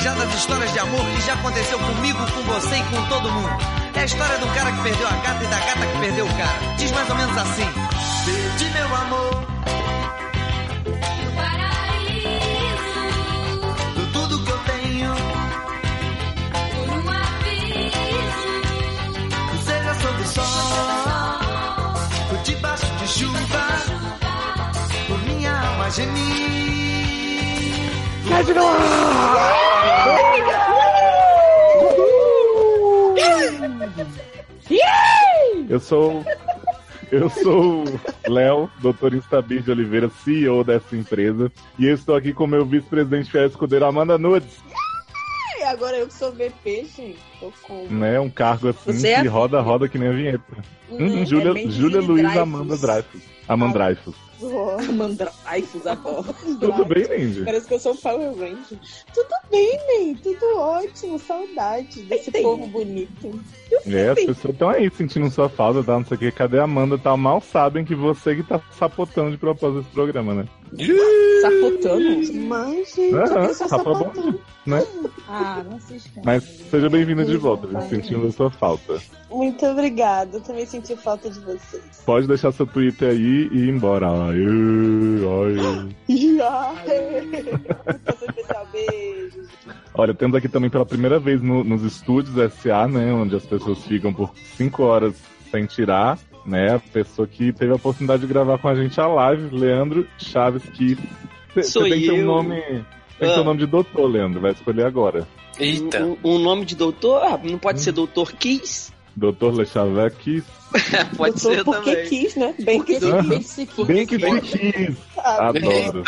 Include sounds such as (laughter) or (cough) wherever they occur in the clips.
invejadas histórias de amor que já aconteceu comigo, com você e com todo mundo. É a história do cara que perdeu a gata e da gata que perdeu o cara. Diz mais ou menos assim: Perdi meu amor. Do tudo que eu tenho. Seja sob o sol, ou debaixo de chuva, por minha alma gemir. Eu sou. Eu sou o Léo, doutor Instabir de Oliveira, CEO dessa empresa. E eu estou aqui com meu vice-presidente fiel escudeiro Amanda Nudes. E agora eu que sou VP, gente. Tô com. Né? Um cargo assim Você é que a- roda, roda que nem a vinheta. Hum, é Júlia, bem Júlia Luiz Dreyfus. Amanda Dreyfus. Amanda Dreyfus. Mandraifos agora. Tudo bem, Lindy? Parece que eu sou Power Ranger. Tudo bem, Ney. Tudo ótimo. Saudade desse povo bonito. (laughs) É, as pessoas estão aí sentindo sua falta, tá? Não sei o que. Cadê a Amanda? Tá mal sabem que você que tá sapotando de propósito esse programa, né? Sapotando? Mas, gente, sapotão. bom, né? Ah, não se esquece. Mas seja bem-vinda de volta, gente sentindo a sua falta. Muito obrigada. Eu também senti falta de vocês. Pode deixar seu Twitter aí e ir embora. Ai, ai. (laughs) Participação especial, beijo. Olha, temos aqui também pela primeira vez no- nos estúdios SA, né? Onde as pessoas ficam por cinco horas sem tirar, né? A pessoa que teve a oportunidade de gravar com a gente a live, Leandro Chaves que Sou tem que ter um eu. nome. Tem que ter Ah. um nome de doutor, Leandro. Vai escolher agora. Eita. Um, um nome de doutor? Ah, não pode ser doutor Kiss? Doutor Lechavec Kiss. (laughs) pode Doutor, ser por que também. quis, né? Bem que Aham. bem que se quis. Bem que se quis. Ah, Adoro.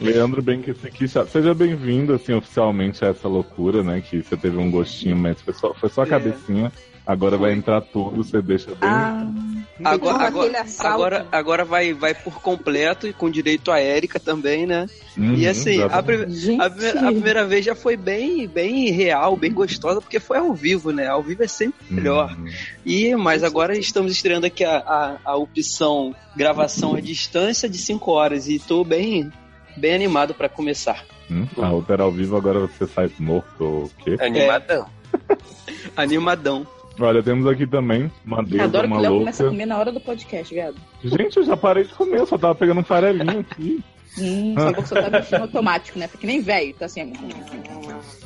Leandro Bem que se quis. Seja bem-vindo, assim, oficialmente a essa loucura, né? Que você teve um gostinho, mas foi só, foi só a É. cabecinha. Agora vai entrar tudo, você deixa bem. Ah, Agora, Então, agora, agora, agora vai, vai por completo e com direito a Érica também, né? Uhum, e assim, a, a primeira, a primeira vez já foi bem, bem real, bem gostosa, porque foi ao vivo, né? Ao vivo é sempre melhor. Uhum. E, mas agora estamos estreando aqui a, a, a opção gravação à distância de 5 horas e tô bem, bem animado para começar. Hum, A outra era ao vivo, agora você sai morto ou o quê? Animadão. (laughs) Animadão. Olha, temos aqui também uma deusa, Adoro que uma o Léo começa a comer na hora do podcast, viado. Gente, eu já parei de comer, eu só tava pegando um farelinho aqui. Hum, só que você tá mexendo automático, né? Porque nem velho, tá assim.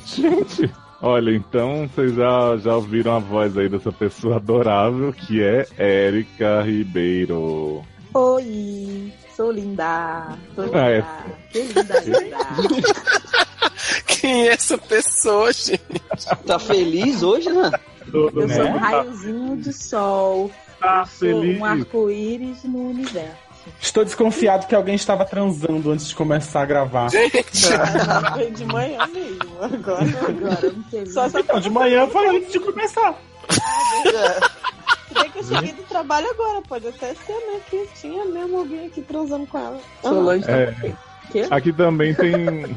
Gente, olha, então vocês já, já ouviram a voz aí dessa pessoa adorável que é Érica Ribeiro. Oi, sou linda. Sou linda. Ah, é. Que linda, (laughs) linda. Quem é essa pessoa, gente? Tá feliz hoje, né? Todo Eu sou um raiozinho de sol. tá Eu sou feliz. um arco-íris no universo. Estou desconfiado que alguém estava transando antes de começar a gravar. Foi de manhã mesmo. Agora, agora não sei. Só essa Então, de manhã foi antes de começar. Eu cheguei do trabalho agora, pode até ser, né? Que tinha mesmo alguém aqui transando com ela. Solange É. quê? Aqui também tem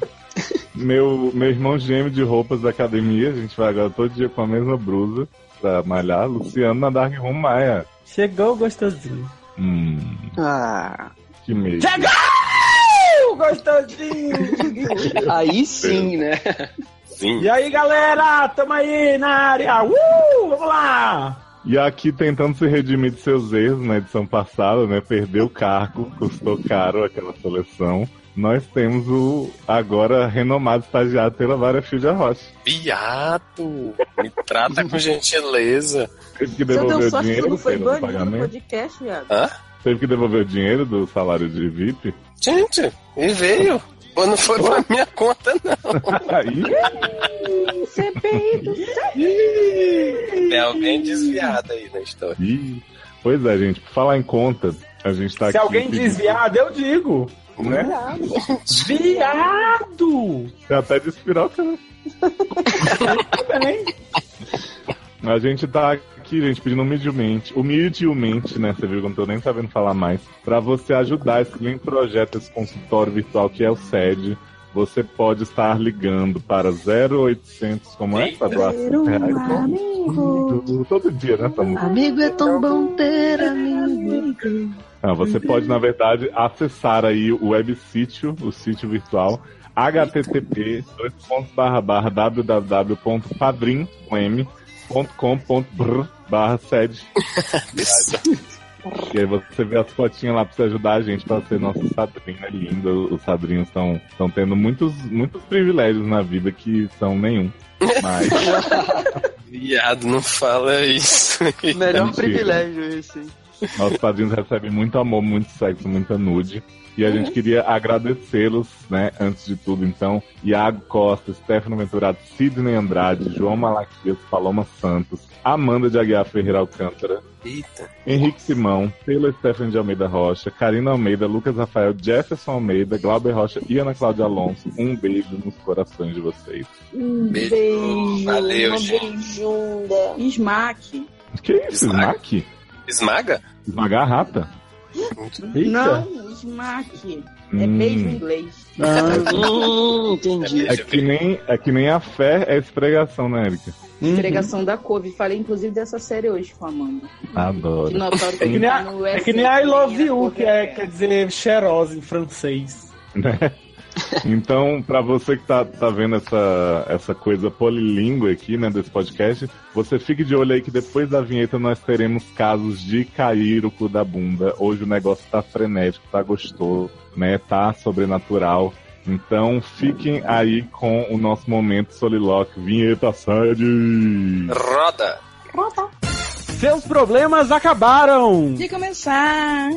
meu, meu irmão gêmeo de roupas da academia. A gente vai agora todo dia com a mesma blusa pra malhar. Luciano na Dark Room Maia. Chegou gostosinho. Hum, Ah, que meio. Chegou gostosinho. (laughs) aí sim, né? Sim. e aí, galera? Tamo aí na área. Uh, vamos lá. E aqui tentando se redimir de seus erros na edição passada, né? Perdeu o cargo, custou caro aquela seleção. Nós temos o agora renomado estagiário pela Vara Fio de Arrocha. Viado. Me trata com gentileza. Teve que Você deu devolver o sorte que dinheiro não foi pelo banido no pagamento. podcast, viado. Hã? Teve que devolver o dinheiro do salário de VIP. Gente, e veio. Pô, não foi pra minha conta, não. (laughs) Aí, CPI do Tem alguém desviado aí na história. Ih, pois é, gente. Por falar em conta, a gente tá Se aqui. alguém pedindo- desviado, eu digo. Né? Viado! Você até disse piroca, né? A gente tá aqui, gente, pedindo humildemente, humildemente, né? Você viu que eu não tô nem sabendo falar mais. Pra você ajudar esse lindo projeto, esse consultório virtual que é o SED, você pode estar ligando para 0800, como é? Pra doar reais. amigo. Todo dia, né? Música. Amigo é tão bom ter amigo. Ah, você pode, na verdade, acessar aí o web sítio, o sítio virtual, http dois pontos barra sede. (laughs) E aí você vê as fotinhas lá pra você ajudar a gente pra ser nosso padrinho. É lindo. Os padrinhos estão tendo muitos, muitos privilégios na vida que são nenhum. Mas (laughs) Viado, não fala isso. Melhor Mentira. privilégio esse. hein? nossos padrinhos recebem muito amor, muito sexo, muita nude. E a gente queria agradecê-los, né, antes de tudo, então, Iago Costa, Stefano Venturado, Sidney Andrade, João Malaquias, Paloma Santos, Amanda de Aguiar Ferreira Alcântara, Eita. Henrique Simão, Taylor Stephanie de Almeida Rocha, Karina Almeida, Lucas Rafael, Jefferson Almeida, Glauber Rocha e Ana Cláudia Alonso. Um beijo nos corações de vocês. Um Beijo. beijo. Valeu, uma gente. beijunda. Smack. Que isso, Esmaga. Smack? Esmaga? Esmagar a rata? Eita. Não, smack. É Hum. beijo em inglês. Ah, (laughs) Hum, entendi. É que, nem, é que nem a fé é esfregação, né, Erika? uhum. Pregação da couve. Falei inclusive dessa série hoje com a Amanda. Que Adoro. notaram É que nem, a, é que nem I love you, que é, é- quer dizer cheirosa em francês. né? Então, pra você que tá, tá vendo essa, essa coisa polilingüe aqui, né, desse podcast, você fique de olho aí que depois da vinheta nós teremos casos de cair o cu da bunda. Hoje o negócio tá frenético, tá gostoso, né, tá sobrenatural. Então, fiquem aí com o nosso momento solilóquio. Vinheta sede! Roda. Seus problemas acabaram! De começar.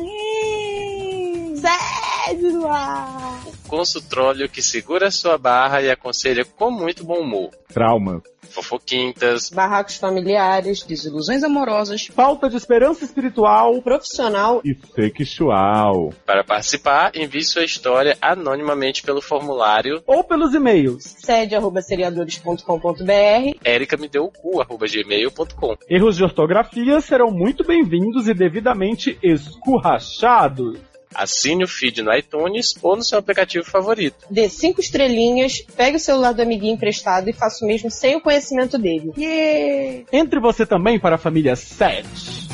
Sede no ar. O consultróleo que segura sua barra e aconselha com muito bom humor. Traumas. Fofoquintas, Barracos familiares, Desilusões amorosas. Falta de esperança espiritual. profissional. E sexual. Para participar, envie sua história anonimamente pelo formulário Ou pelos e-mails. Sede arroba seriadores.com.br. ericamedeucu.gmail.com Erros de ortografia serão muito bem-vindos e devidamente escurrachados. Assine o feed no iTunes ou no seu aplicativo favorito. Dê cinco estrelinhas, pegue o celular do amiguinho emprestado e faça o mesmo sem o conhecimento dele. Yeah. Entre você também para a família 7.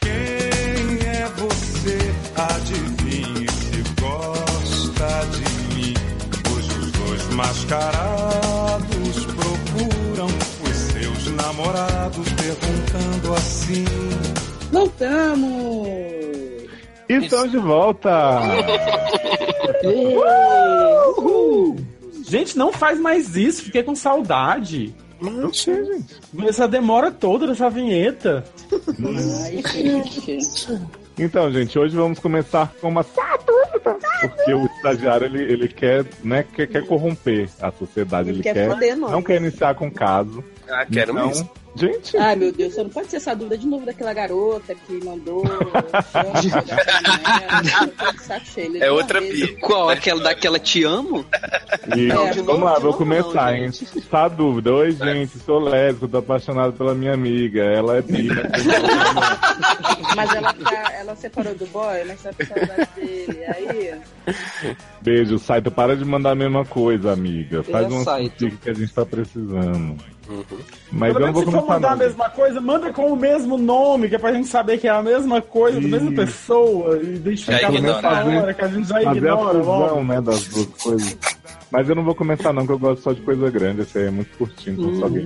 Quem é você? Adivinhe se gosta de mim. Hoje os dois mascarados procuram os seus namorados, perguntando assim. Voltamos. E estamos de volta! Gente, não faz mais isso, fiquei com saudade. Não sei, gente. Essa demora toda dessa vinheta. Ai, gente. Então, gente, hoje vamos começar com uma só dúvida. Porque o estagiário, ele, ele quer, né, quer, quer corromper a sociedade. Ele, Ele quer nós. não quer iniciar com caso. Ah, quero então, mesmo. Gente, Ai, meu Deus, só não pode ser essa dúvida de novo daquela garota que mandou. (laughs) É outra pia. Qual? Aquela daquela te amo? e, Não, de vamos novo, lá, de vou novo começar, não, hein? Tá dúvida. Oi, gente, sou lésbico, tô apaixonado pela minha amiga. Ela é bi, mas ela, tá, ela separou do boy, mas tá com saudade dele. Aí, Beijo, Saito. Para de mandar a mesma coisa, amiga. Faz É, um que a gente tá precisando. Uhum. Mas eu não vou se começar mandar a mesma coisa, manda com o mesmo nome, que é pra gente saber que é a mesma coisa, da mesma Isso. pessoa, e identificar na mesma hora, que a gente já Fazer a ignora fusão, logo. né, das duas coisas. Mas eu não vou começar não, que eu gosto só de coisa grande. Esse aí é muito curtinho, então só man.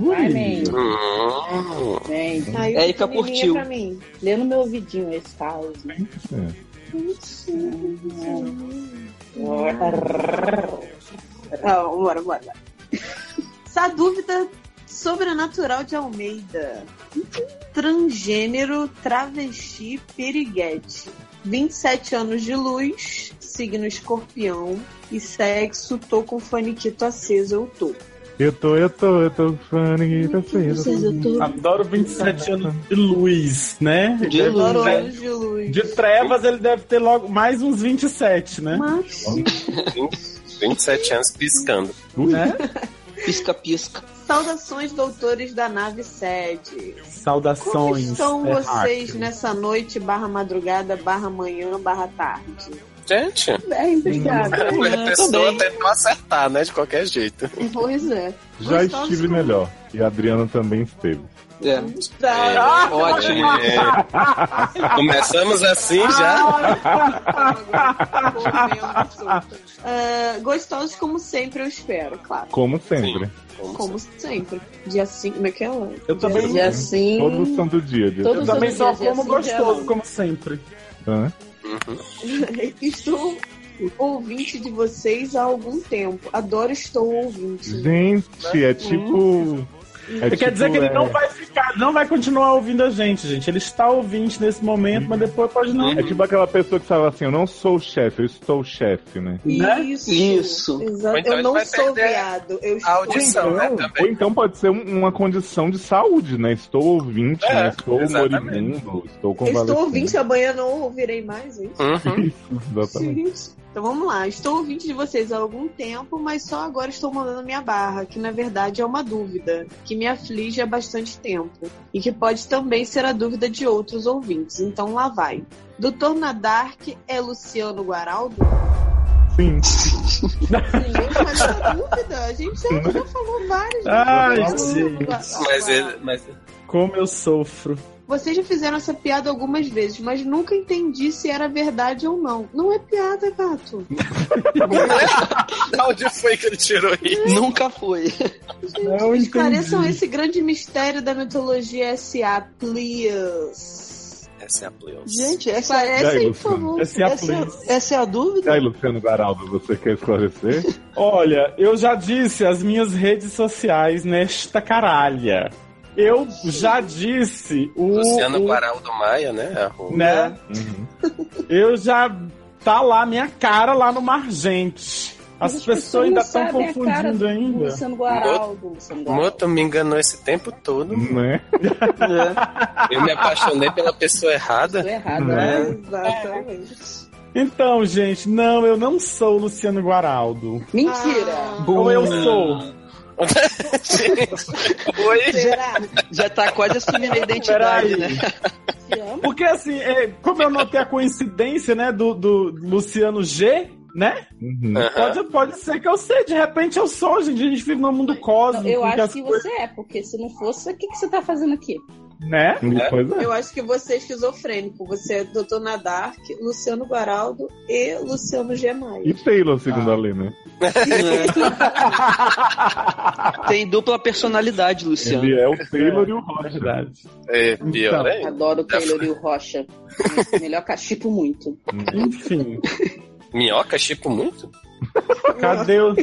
Hum. Vem. Aí, Érica curtiu. Pra mim. Lê no meu ouvidinho esse caso. É. Ah, bora, bora. Essa dúvida sobrenatural de Almeida. Transgênero, travesti, piriguete. 27 anos de luz, signo escorpião e sexo, tô com faniquito aceso, eu tô. Eu tô, eu tô, eu tô tá cedo. Adoro 27 anos de luz, né? De luz. Adoro anos de luz. De trevas ele deve ter logo mais uns 27, né? Mas, 27 anos piscando. né? Pisca-pisca. Saudações, doutores da nave 7. Como Saudações. estão é vocês hacker. nessa noite, barra madrugada, barra manhã, barra tarde? Gente, É, obrigada. a pessoa tentou acertar, né? De qualquer jeito. Pois é. Já Gostosos estive como- melhor. E a Adriana também esteve. É. Tá. Ótimo. (laughs) É. Começamos assim já. Solta. Ah, gostosos como sempre, eu espero, claro. Como sempre. Como sempre. Dia 5, como é que é? Eu também, E assim. Todo santo dia. dia Todo eu também só dia, dia como sim, dia gostoso, como sempre. Hã? (laughs) Estou ouvinte de vocês há algum tempo. Adoro Estou Ouvinte. Gente, é tipo. É Quer tipo, dizer que ele é- não vai ficar, não vai continuar ouvindo a gente, gente. Ele está ouvinte nesse momento, mas depois pode não. É tipo aquela pessoa que fala assim, eu não sou o chefe, eu estou o chefe, né? Né? Isso. Isso. Exato. Então eu não sou viado. Eu estou audição, né? Ou então pode ser um- uma condição de saúde, né? Estou ouvinte, É, né? Estou exatamente. moribundo, estou convalescente. estou ouvinte, amanhã não ouvirei mais, é isso? Uhum. Isso, (laughs) exatamente. Gente, Então vamos lá. Estou ouvinte de vocês há algum tempo, mas só agora estou mandando minha barra, que na verdade é uma dúvida, que me aflige há bastante tempo. E que pode também ser a dúvida de outros ouvintes. Então lá vai. Doutor Nadark é Luciano Guaraldo? Sim. Gente, mas é uma dúvida. A gente já, já falou várias Ai, vezes. gente. Mas ele. Mas... Como eu sofro. Vocês já fizeram essa piada algumas vezes, mas nunca entendi se era verdade ou não. Não é piada, gato. (laughs) Onde foi que ele tirou isso? Nunca foi. Não Esclareçam entendi. esse grande mistério da mitologia SA, please. Essa é a Pleus. Gente, essa, E aí, por favor. Essa é a essa, please. essa é a E dúvida? aí, Luciano Garaldo, você quer esclarecer? (laughs) Olha, eu já disse as minhas redes sociais nesta caralha. Eu já disse o. Luciano o- Guaraldo Maia, né? Arroba. né? Uhum. Eu já tá lá minha cara lá no Margente. As pessoas ainda estão confundindo do ainda. Luciano Guaraldo. Luciano Guaraldo. Moto me enganou esse tempo todo. Né? (laughs) Eu me apaixonei pela pessoa errada. Tô errado, Né? né? Exatamente. Então, gente, não, eu não sou o Luciano Guaraldo. Mentira. Ah, Ou eu sou. (laughs) Oi? será? Já tá quase assumindo a identidade, Peraí. né? Porque assim, é, como eu notei a coincidência, né, do, do Luciano G, né? Uhum. Pode, pode ser que eu sei, de repente eu sou, gente. A gente vive num mundo cósmico. Eu acho que coisas- você é, porque se não fosse, o que, que você tá fazendo aqui? Né? Pois é. Eu acho que você é esquizofrênico. Você é Dr. Nadark, Luciano Guaraldo e Luciano G. Maia. E Taylor, segundo a lei, né? (laughs) Tem dupla personalidade, Luciano. Ele é o Taylor e o Roger. Verdade. É, pior, hein? Adoro o Taylor e o Rocha. (laughs) Melhor cachipo muito. Enfim. Minhoca, chipo muito? (laughs) Cadê, o,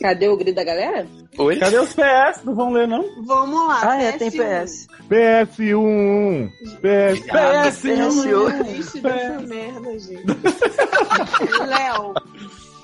Cadê o grito da galera? Oi? cadê os PS? Não vão ler, não? Vamos lá. Ah, é, tem PS1. PS. PS1, PS. PS, Triste dessa merda, gente. (laughs) Léo,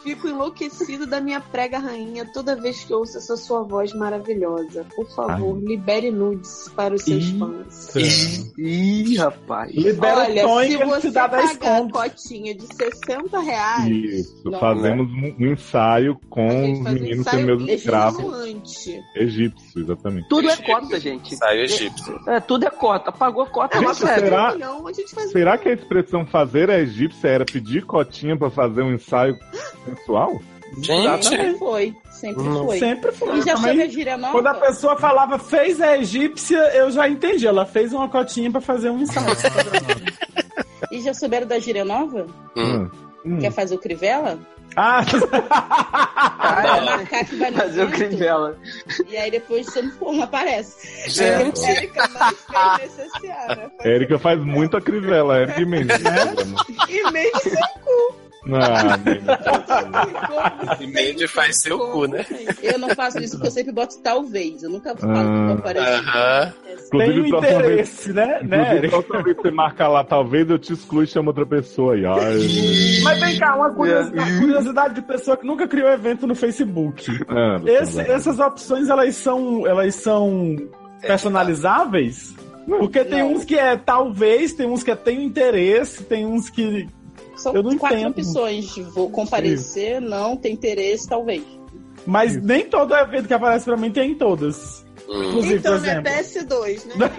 fico enlouquecido da minha prega rainha toda vez que ouço essa sua voz maravilhosa. Por favor, libere nudes para os seus Ih. fãs. Ih, rapaz. Libera Olha, o se você te dá 10 pagar a contos. cotinha de 60 reais, Isso, Não, fazemos um um ensaio a com os um meninos ensaio sendo meus escravos egípcios, exatamente. Tudo é cota, gente. Saiu egípcio. É, tudo é cota. Pagou cota, Gente, ela serve. será- Um milhão, a gente faz Será que a expressão fazer a egípcia era pedir cotinha pra fazer um ensaio (laughs) sensual? Gente, Sempre foi. Sempre Não. foi. Sempre foi. E já Também, soube a gíria nova? Quando a pessoa falava fez a egípcia, eu já entendi. Ela fez uma cotinha pra fazer um ensaio. E já souberam da gíria nova? Hum. Hum. Quer fazer o Crivella? ah, Vai marcar que vai no Fazer o crivela. E aí depois você não, aparece. gente. Érica fez necessário. né? Érica faz muito a crivela, Érica e Mendes. (laughs) E sem Ah. (laughs) E Mandy faz seu cu, né? Eu não faço isso porque eu sempre boto talvez. Eu nunca falo Ah. que vou aparecer. Aham. tem Inclusive, próxima vez, interesse, né? né inclusive, próxima vez que você marca lá, talvez eu te exclua e chamo outra pessoa aí. Ai, Mas vem cá, uma curiosidade, curiosidade de pessoa que nunca criou evento no Facebook. ah, Esse- essas opções, elas são, elas são personalizáveis? Porque tem Não. uns que é talvez, tem uns que é tem interesse, tem uns que. São Eu não quatro entendo. opções. Vou comparecer, não, tem interesse, talvez. Mas nem todo evento que aparece pra mim tem em todas. Inclusive, Então, por né, exemplo. PS2, né?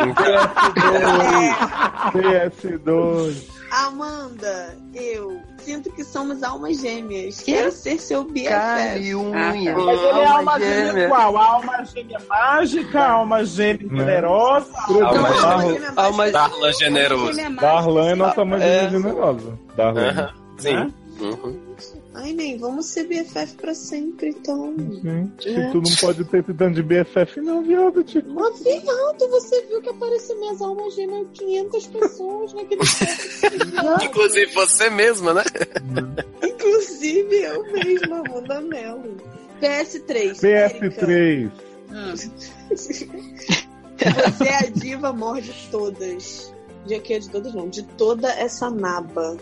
PS2. Amanda, eu sinto que somos almas gêmeas. Quero ser seu BFF. Cariunha. Mas ele é alma gêmea qual? Alma gêmea mágica, alma gêmea Né? generosa. Não, Alma alma gêmea. gêmea Alma- mais- Darlan generoso. Darlan é nossa mãe É. generosa. Darlan. Sim. Né? Uhum. Ai, nem, vamos ser BFF pra sempre, então. Gente, É. tu não pode ter esse tanto de BFF, não, viado. Tipo. Mas, viado, você viu que apareceu minhas almas gêmeas 500 pessoas naquele (laughs) (laughs) Inclusive você mesma, né? Inclusive eu mesma, Amanda Mello. PS3. Érica. PS3. Você é a diva maior de todas. De que é de todas não, de toda essa naba.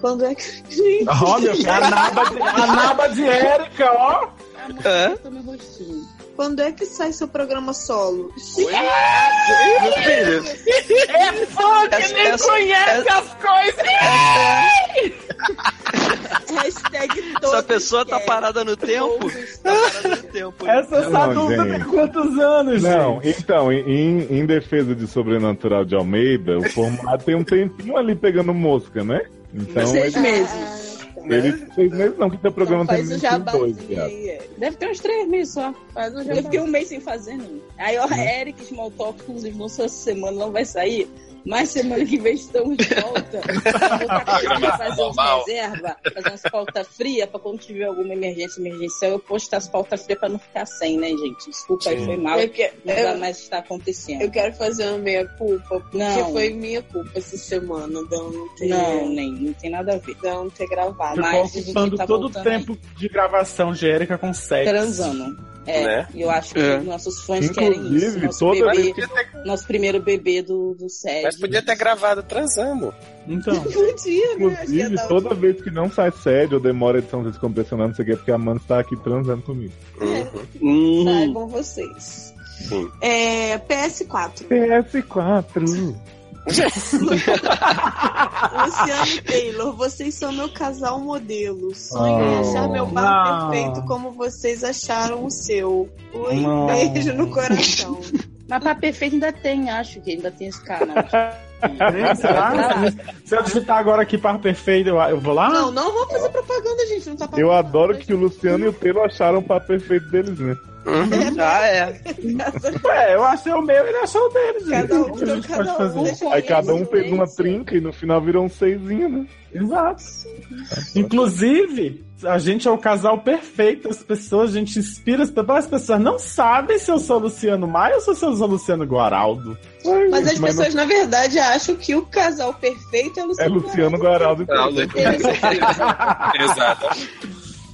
Quando é que. Gente, Ó, meu filho, a naba de, a naba de Érica, ó. É? Meu rostinho. Quando é que sai seu programa solo? Filho. É fã que Essa- nem essa- conhece essa- as coisas. Hashtag todo Essa pessoa tá parada no tempo? Tá parada no tempo. Essa gente. tem quantos anos, Não, gente? então, em, em defesa de Sobrenatural de Almeida, o formato tem um tempinho ali pegando mosca, né? Então, Seis ele, meses. Ele meses não, que teu programa Então tem faz o 22, jabazinho viado. aí, é. Deve ter uns três meses só. Faz o Eu fiquei um mês sem fazer, não. Aí, ó, Eric Small Talk, inclusive, não só essa semana não vai sair, mas semana que vem estamos de volta. Eu (laughs) vou fazer Normal. reserva, fazer umas pautas frias, pra quando tiver alguma emergência emergencial, eu postar as pautas frias pra não ficar sem, né, gente? Desculpa aí, foi mal. Eu, que- Não dá eu- mais está acontecendo. eu quero fazer uma meia-culpa, porque Não. foi minha culpa essa semana eu não ter, Não, nem, não tem nada a ver. eu não ter gravado. Mas Ficou a gente ocupando tá todo o tempo de gravação de Érica com sexo. Transando. É, Né? e eu acho que É. nossos fãs querem isso. Inclusive, Nosso, toda bebê, vez que nosso primeiro bebê do, do série. Mas podia ter gravado transando. Então, (laughs) Podia, né? Inclusive, toda vez que não sai sede ou demora a edição se compressionando, não sei o que, é porque a Amanda está aqui transando comigo. Uhum. Hum. Saibam vocês. Sim. É, PS4. PS4. (laughs) Luciano e (laughs) Taylor, vocês são meu casal modelo. Sonho em Oh. achar meu par Não. perfeito como vocês acharam o seu. Oi, Não. beijo no coração. (laughs) Mas pra perfeito ainda tem, acho que ainda tem esse canal. Se eu digitar agora aqui par perfeito, eu, eu vou lá? Não, não vamos fazer propaganda, gente. Não tá Eu adoro que o Luciano e o Taylor acharam o par perfeito deles, né? Ah, é. É, eu achei o meu e ele achou o dele, gente. Cada um, O gente cada pode um. fazer? Aí cada um fez uma trinca e no final virou um seisinho, né? Exato. Inclusive, a gente é o casal perfeito. As pessoas, a gente inspira as pessoas. As pessoas não sabem se eu sou Luciano Maia ou se eu sou Luciano Guaraldo. Ai, Mas as gente, não- pessoas, na verdade, acham que o casal perfeito é É Luciano. Luciano Guaraldo e Não, Taylor. Exato.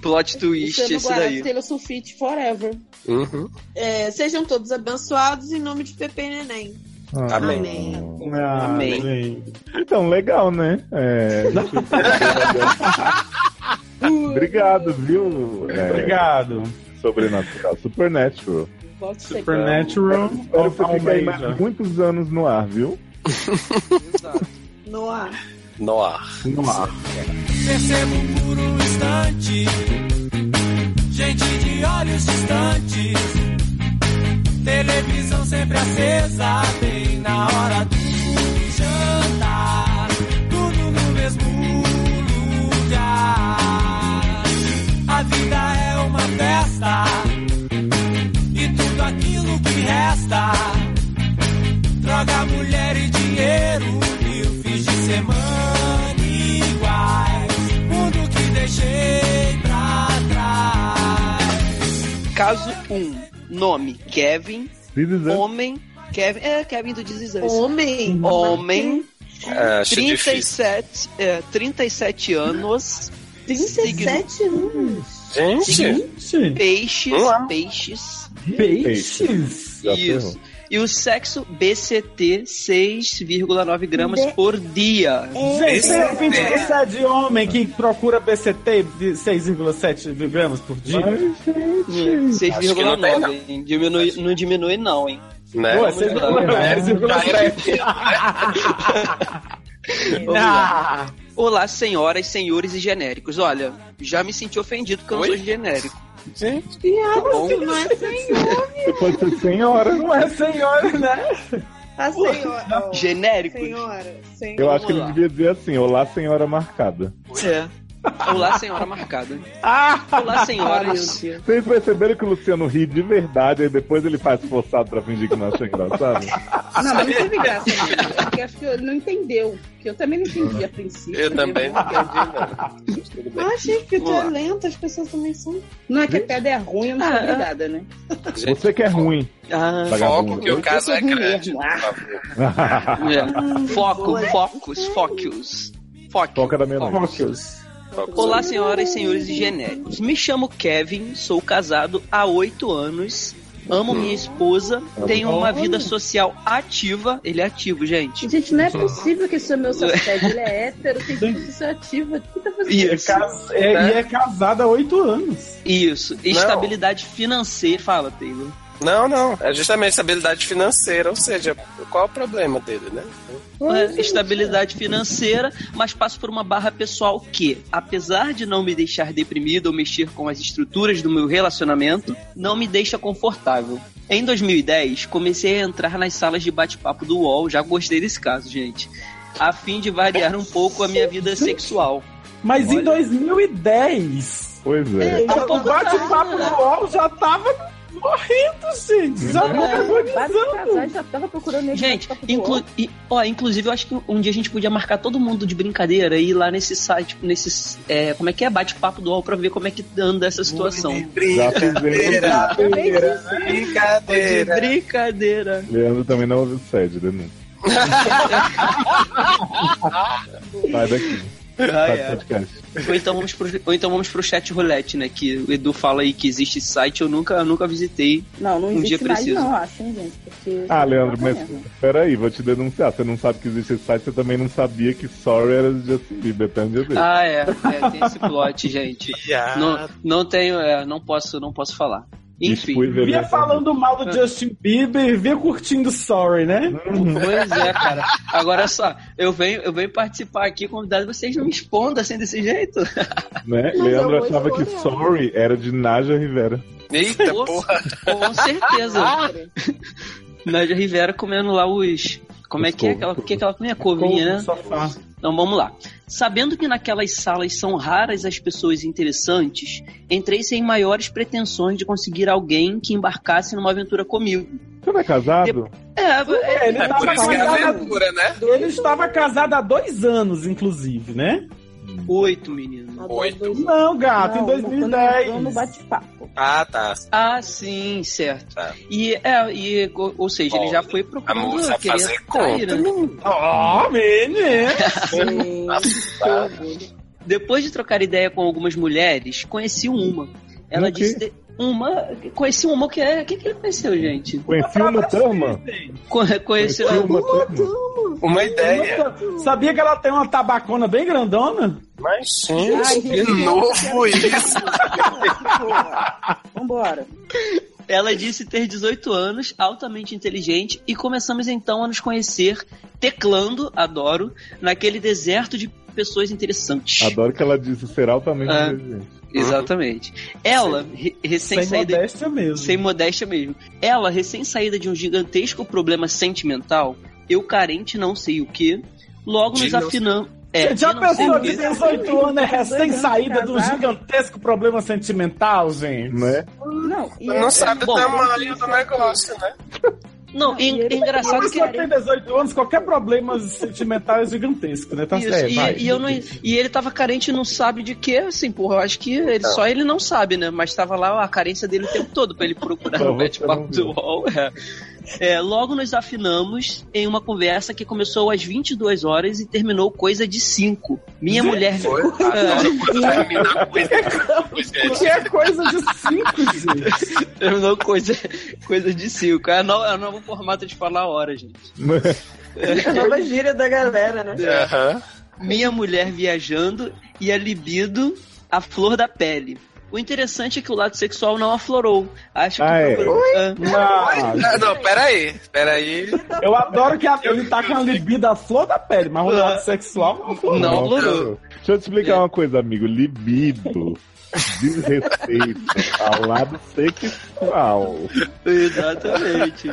Plot twist Luciano esse Guarani, daí. Taylor Sulfite Forever. Uhum. É, sejam todos abençoados em nome de Pepe e Neném. Ah, Amém. Ah, Amém. gente. Então, legal, né? É, (laughs) Obrigado, viu? É, Obrigado. Sobrenatural. Supernatural. Supernatural. Espero que fique aí mais muitos anos no ar, viu? No ar. No ar. No ar. Percebo por um instante gente de olhos distantes. Televisão sempre acesa, bem na hora do jantar. Tudo no mesmo lugar. A vida é uma festa e tudo aquilo que resta. Droga, mulher e dinheiro o fins de semana iguais. Mundo que deixei pra. Caso 1. Nome: Kevin. Homem. Kevin. É, Kevin do Us. Homem. Homem. É, acho difícil. 37, é, 37 anos. 37 anos. Gente, Gente, Peixes. Peixes. peixes. Já Isso. E o sexo BCT 6,9 gramas Be- por dia. Gente, de repente você é de homem que procura BCT de 6,7 gramas por dia. Mas, gente, Acho que não tem, 6,9. hein? Diminui, não diminui, não, hein? né? Pô, Vamos lá. 6,7. Vamos lá. Ah, (laughs) Olá, senhoras, senhores e genéricos. Olha, já me senti ofendido porque eu não sou genérico. Gente, bom. você não é senhor. Você pode ser senhora. Não é senhora, né? A senhora. Genérico. Senhora. senhora. Eu acho que ele devia dizer assim, olá senhora marcada. É. Olá, senhora marcada. Ah! Olá, Deus. (laughs) Vocês perceberam que o Luciano ri de verdade, aí depois ele faz forçado pra fingir que não acha engraçado? Não, mas não teve graça. não. É porque acho que ele não entendeu. Que eu também não entendi a princípio. eu também não entendi, não. Ah, gente, que tu Vamos é lento, as pessoas também são. Não é que a pedra é ruim, eu não sou Ah, obrigada, né? Gente, Você que é ruim, Ah, Foco que o caso Eu é grande, Ah. (laughs) é. Foco, boa. focus, focus. Foco. Toca da meia-noite. Focus. Olá, senhoras, senhores e genéricos. Me chamo Kevin, sou casado há oito anos, amo minha esposa, tenho uma vida social ativa. Ele é ativo, gente. Gente, não é possível que esse é meu sacete. Ele é hétero, tem posição ativa. O que tá fazendo? Isso. Cas- é- E é casada há oito anos. Isso. Estabilidade financeira. Fala, Taylor. Não, não. É justamente estabilidade financeira. Ou seja, qual é o problema dele, né? É, estabilidade financeira, mas passo por uma barra pessoal que, apesar de não me deixar deprimido ou mexer com as estruturas do meu relacionamento, não me deixa confortável. Em 2010, comecei a entrar nas salas de bate-papo do UOL, já gostei desse caso, gente, a fim de variar um pouco a minha vida sexual. Mas em Olha. 2010, Pois é. o bate-papo do UOL já tava morrendo, gente. Já já tava procurando ele. Gente, inclu e, ó, inclusive eu acho que um dia a gente podia marcar todo mundo de brincadeira e ir lá nesse site, nesses, é, como é que é, bate-papo do UOL pra ver como é que anda essa situação. Brincadeira, De brincadeira. brincadeira. Leandro também não ouviu sede, denúncia. (laughs) Sai daqui. Ah, é. Ou então, vamos pro, ou então vamos pro chat roulette, né? Que o Edu fala aí que existe site, eu nunca, eu nunca visitei. Não, não Um dia existe mais preciso. não, acho, hein, gente? Porque Ah, Leandro, mas mesmo. peraí, vou te denunciar. Você não sabe que existe esse site, você também não sabia que Sorry era de Justin Bieber, até onde eu vi. Ah, é, é tem esse plot, gente. Yeah. (laughs) Não, não tenho, é, não posso, não posso falar. Enfim, Via falando mal do Justin Bieber, via curtindo Sorry, né? pois é, cara. Agora só, eu venho, eu venho participar aqui, convidado, vocês não me expondam assim desse jeito. Né? Mas Leandro achava que. Sorry era de Naja Rivera. Eita (laughs) Pô, porra. Com certeza. Nádia Rivera comendo lá os. Como é que é couve. aquela, que é aquela minha couvinha, né? No sofá. Então vamos lá. Sabendo que naquelas salas são raras as pessoas interessantes, entrei sem maiores pretensões de conseguir alguém que embarcasse numa aventura comigo. Você não é casado? É, é, Ele É por tava isso que é casado, aventura, né? ele estava casado há dois anos, inclusive, né? oito, menino. Oito. Não, gato, Não, em quando entrou no 2010. bate-papo. Ah, tá. Ah, sim, certo. Tá. E, é, e, ou ou seja, ele Bom, já foi A procurando moça fazer trair, conta. né? Ó, menino! Que orgulho. Depois de trocar ideia com algumas mulheres, conheci uma. Ela O quê? disse. Uma. Conheci uma que é. O que, que ele conheceu, gente? Conheci uma Tama? Co- Conheceu. Conheci uma Tama? Uma ideia. Sabia que ela tem uma tabacona bem grandona? Mas, Ai, gente, gente, de novo isso. Vambora. Ela disse ter 18 anos, altamente inteligente, e começamos então a nos conhecer, teclando, adoro, naquele deserto de pessoas interessantes. Adoro que ela disse ser altamente Ah. inteligente. Exatamente. Ela, re- recém Sem saída. modéstia mesmo. Sem modéstia mesmo. Ela, recém saída de um gigantesco problema sentimental, eu carente não sei o que, logo De nos não- afinamos. É, Você já de não pensou quê. 18 anos é recém-saída de um gigantesco problema sentimental, gente? Né? Não, e Não é- sabe o tamanho do negócio, né? Não, e- E ele- engraçado que. você tem 18 anos, qualquer problema sentimental é gigantesco, né? Tá Isso, certo, e, vai. e eu não, e ele tava carente e não sabe de quê, assim, porra, eu acho que ele, só ele não sabe, né? Mas tava lá a carência dele o tempo todo pra ele (laughs) procurar no não do. UOL. É. É, logo nos afinamos em uma conversa que começou às 22 horas e terminou coisa de 5. Minha mulher. Foi. É, termina coisa. Que é coisa de 5, gente. terminou coisa, coisa de 5. É, no- é o novo formato de falar a hora, gente. É a nova gíria da galera, né? Aham. Minha mulher viajando e a libido a flor da pele. O interessante é que o lado sexual não aflorou. Acho que Ah, é? procurou- Ah. Não, Ah, não, peraí, peraí. eu adoro que a- ele tá com a libido à flor da pele, mas o lado sexual não aflorou. Não aflorou. Deixa eu te explicar uma coisa, amigo. Libido diz respeito ao lado sexual. Exatamente.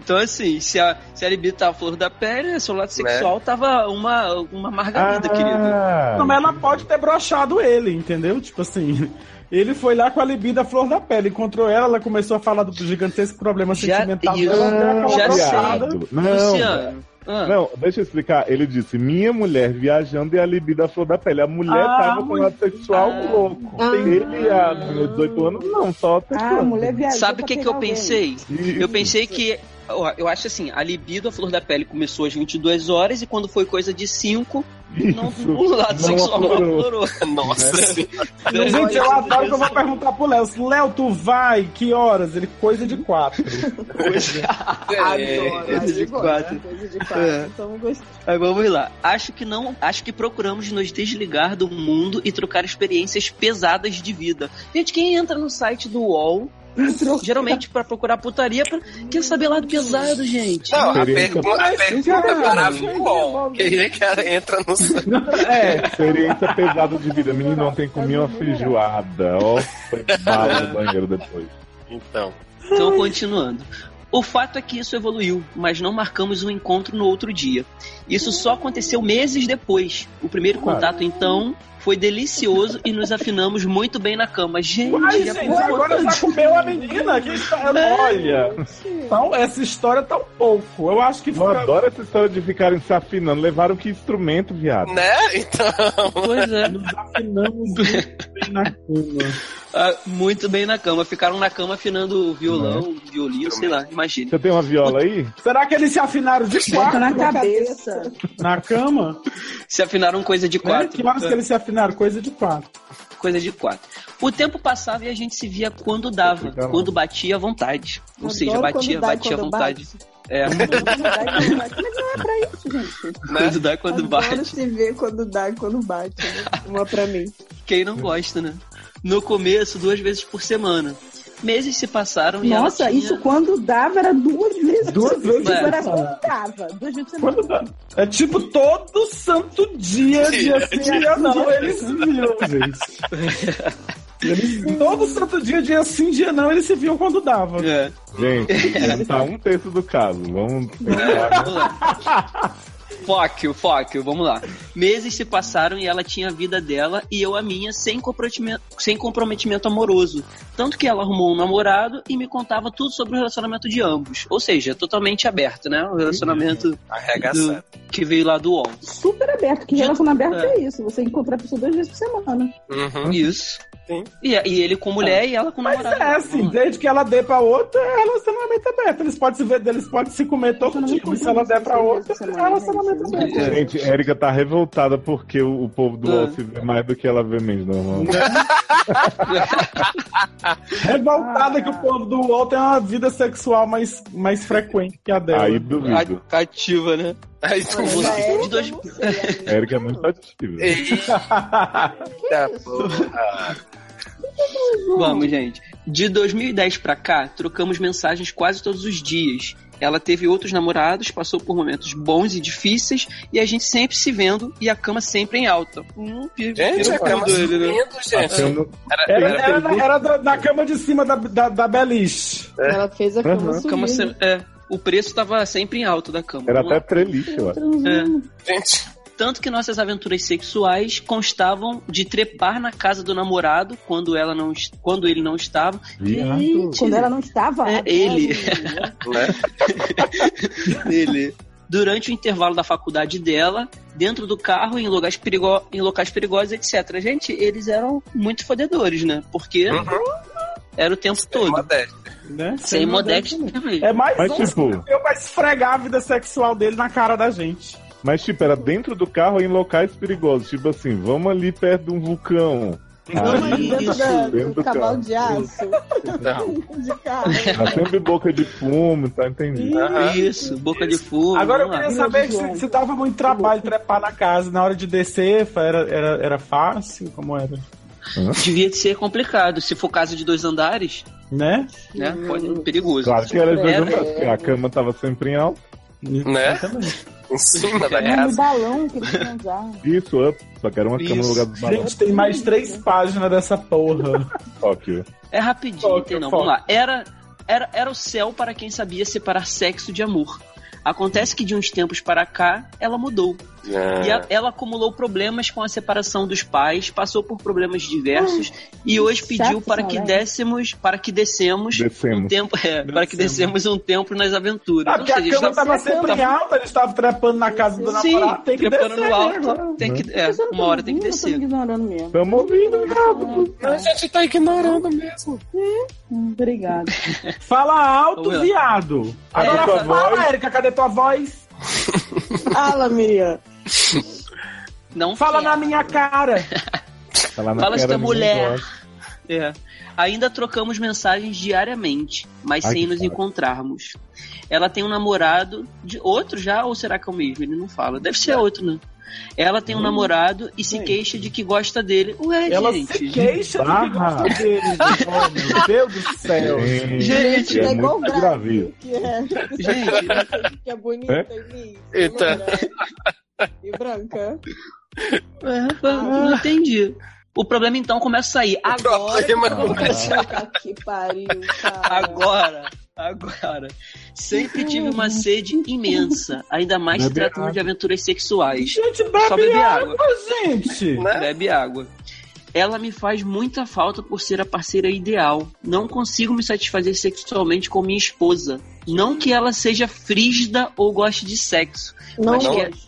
Então, assim, se a, se a libido tava flor da pele, seu lado sexual tava uma, uma margarida, querido. Ah, Não, mas ela pode ter brochado ele, entendeu? Tipo assim, ele foi lá com a libido à flor da pele, encontrou ela, ela começou a falar do gigantesco problema Já- sentimental dela, deu aquela Já sei. Não, Luciano. ah, Não, deixa eu explicar. Ele disse: minha mulher viajando e a libido à flor da pele. A mulher Ah, tava com o lado sexual ah. louco. Ah. Ele, de 18 anos, não, só Ah, a sexual. mulher viajou Sabe o que, que eu pensei? Isso. Eu pensei que. Eu acho assim, a libido, a flor da pele, começou às 22 horas e quando foi coisa de 5, não, o lado Não sexual não aflorou. aflorou. Nossa senhora. Gente, eu adoro que eu vou perguntar pro Léo. Léo, tu vai? Que horas? Ele, coisa de quatro. É, coisa de (laughs) quatro. Coisa de quatro. É. Então, gostei. Aí vamos lá. Acho que não. Acho que procuramos nos desligar do mundo e trocar experiências pesadas de vida. Gente, quem entra no site do UOL, geralmente pra procurar putaria, pra... quer saber lado pesado, gente. Não, a pergunta, a pergunta Cara, para aí é. Que que entra no (laughs) É, Experiência pesada de vida. Menino ontem comi uma feijoada. Ó, foi bala no banheiro depois. Então. Então, continuando. O fato é que isso evoluiu, mas não marcamos um encontro no outro dia. Isso só aconteceu meses depois. O primeiro contato, então, foi delicioso e nos afinamos muito bem na cama. Gente, Ai, gente, agora já comeu a menina. Que história, olha. Então, essa história tá um pouco. Eu acho que Eu fica... adoro essa história de ficarem se afinando. Levaram que instrumento, viado? Né? Então. Pois é. Nos afinamos muito bem na cama. Ah, muito bem na cama. Ficaram na cama afinando o violão, violino, sei lá, imagina. Você tem uma viola aí? Será que eles se afinaram de quatro na cabeça. na cama? Se afinaram coisa de É? quatro. Que horas que eles se afinaram? Coisa de quatro. Coisa de quatro. O tempo passava e a gente se via quando dava, quando batia à vontade. Ou seja, Adoro batia, quando dá e batia à quando vontade. bate. É, Mas não é pra isso, gente. quando dá, quando Adoro bate. se ver quando dá e quando bate. Né? Uma pra mim. Quem não gosta, né? No começo, duas vezes por semana. Meses se passaram e Nossa, tinha... isso quando dava era duas vezes. Duas vezes era semana. quando dava. Duas vezes por Quando semana. É tipo todo santo dia, dia sim, dia não, eles se viam, gente. Eles, todo santo dia, dia sim, dia não, eles se viam quando dava. É, Gente, (laughs) tá um terço do caso. Vamos (laughs) Foque, foque, vamos lá. Meses se passaram e ela tinha a vida dela e eu a minha sem comprometimento, sem comprometimento amoroso. Tanto que ela arrumou um namorado e me contava tudo sobre o relacionamento de ambos. Ou seja, totalmente aberto, né? O relacionamento Arregaçado. que veio lá do UOL. Super aberto. Que relação aberto é. é. isso. Você encontrar a pessoa duas vezes por semana. Uhum. Isso. Sim. E, e ele com mulher e ela com Mas namorado. é assim, desde que ela dê pra outra, é relacionamento aberto. Eles podem se ver, eles podem se comer todo dia. E se ela der pra outra, é relacionamento aberto. É. Gente, Érica tá revoltada porque o, o povo do Ah. UOL se vê mais do que ela vê menos, (laughs) normal. Revoltada que o povo do UOL tem uma vida sexual mais, mais frequente que a dela. Aí duvido. Ativa, né? Aí tu Você- é, de dois-. Érica é muito ativa. Eita porra. Vamos, gente. De 2010 pra cá, trocamos mensagens quase todos os dias. Ela teve outros namorados, passou por momentos bons e difíceis, e a gente sempre se vendo e a cama sempre em alta. Hum, Gente, a cama doido, né? subindo, A gente. cama- Era, Era, era, na, era da, da cama de cima da, da, da Beliche. Ela fez a cama Uhum. Cama sem- é, o preço tava sempre em alta da cama. Era Vamos até treliche, eu acho. É. gente. Tanto que nossas aventuras sexuais constavam de trepar na casa do namorado quando, ela não, quando ele não estava. Viado. Quando ela não estava. É, ele. (laughs) Né? Ele. Durante o intervalo da faculdade dela, dentro do carro, em locais, perigo... em locais perigosos, etc. Gente, eles eram muito fodedores, né? Porque Uhum. era o tempo todo. Modéstia. Né? Sem modéstia também. É mais Mas, um tipo- eu pra esfregar a vida sexual dele na cara da gente. Mas, tipo, era dentro do carro em locais perigosos. Tipo assim, vamos ali perto de um vulcão. Ali dentro do cavalo carro. de aço. Não. (laughs) De carro. Tá sempre boca de fumo, tá entendido? Aham. Isso, boca de fogo. Agora eu queria lá. saber se, se dava muito trabalho trepar na casa. Na hora de descer, era, era, era fácil? Como era? Hã? devia ser complicado. Se for casa de dois andares, Né? né? Pode ser perigoso. Claro que era Era- a cama tava sempre em alta. Né? Exatamente. Em cima da casa. balão que eles. Isso, up. Só que era uma cama no Isso. lugar do balão. Gente, tem mais três páginas dessa porra. Tóquio. É rapidinho, Foca, entendeu? foca. Vamos lá. Era, era, era o céu para quem sabia separar sexo de amor. Acontece que de uns tempos para cá, ela mudou. E É. a- ela acumulou problemas com a separação dos pais, passou por problemas diversos e hoje pediu para que dessemos, para que descemos um tempo, é, para que descemos um tempo nas aventuras. Ah, porque a seja, cama está- tava sempre em alta, eles estavam trepando na casa do Sim, namorado. Tem que trepando descer no alto, agora. tem que, é, uma hora tem que descer. me ignorando mesmo. Tamo ouvindo, Ricardo. A gente tá ignorando mesmo. Hum, Obrigado. Fala alto, viado. Agora tua fala, voz? Érica, cadê tua voz? Fala, Miriam. Não Fala quer. na minha cara. (laughs) Fala na Fala cara, esta ninguém mulher. É. Ainda trocamos mensagens diariamente, mas Ai, sem nos foda. encontrarmos. Ela tem um namorado de outro já ou será que é o mesmo? Ele não fala. Deve ser outro, né? Ela tem um namorado e se Gente. queixa de que gosta dele. Ué, Ela gente. se queixa de que Barra. gosta dele. Oh, meu Deus do céu. Gente, é é igual muito o gravíssimo. que é. Gente. que é bonita É? em mim. Eita. Loura E branca. É, não entendi. O problema então começa a sair. Agora. Problema. Puta que pariu, cara. Agora. Agora. Sempre tive uma sede imensa. Ainda mais se Bebe tratando água. de aventuras sexuais. Gente, Só bebe beber água, água. gente. Né? Bebe água. Ela me faz muita falta por ser a parceira ideal. Não consigo me satisfazer sexualmente com minha esposa. Não que ela seja frígida ou goste de sexo. Não, mas, não. que-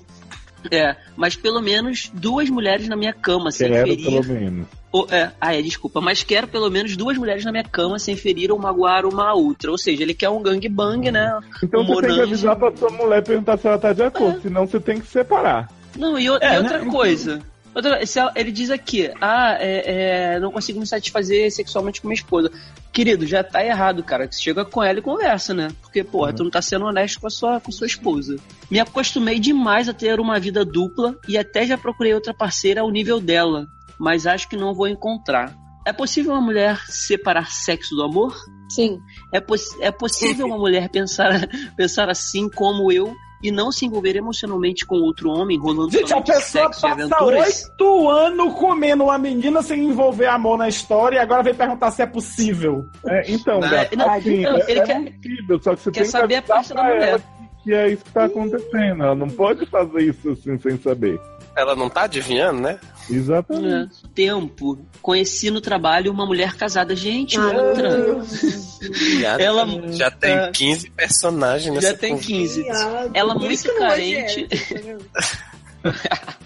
é, mas pelo menos duas mulheres na minha cama, sem Quero, ferir. pelo menos. ou- é, ah, é, desculpa. Mas quero pelo menos duas mulheres na minha cama sem ferir ou magoar uma a outra. Ou seja, ele quer um gangbang, né? Então Um você tem que avisar pra sua mulher perguntar se ela tá de acordo, senão você tem que separar. Não, e, o- É, e outra né? coisa. Ela- ele diz aqui, ah, é, é, não consigo me satisfazer sexualmente com minha esposa. Querido, já tá errado, cara. Você chega com ela e conversa, né? Porque, porra, tu não tá sendo honesto com a sua, com sua esposa. Me acostumei demais a ter uma vida dupla e até já procurei outra parceira ao nível dela, mas acho que não vou encontrar. É possível uma mulher separar sexo do amor? Sim. É, poss- é possível uma mulher pensar, (laughs) pensar assim como eu e não se envolver emocionalmente com outro homem, rolando Gente, a pessoa sexo passa oito anos comendo uma menina sem envolver amor na história e agora vem perguntar se é possível. É, então, Não, gato, não, assim, não, é, ele é quer- possível, só que você quer tem que saber a avisar parte da mulher. ela que, que é isso que tá acontecendo. Ela não pode fazer isso assim sem saber. Ela não tá adivinhando, né? Exatamente. É, Tempo. Conheci no trabalho uma mulher casada. Gente, Ai, outra. Já, (laughs) Ela- já tem é. 15 personagens nessa Já tem conversa. 15. Viado. Ela Por muito carente. Tá? (laughs)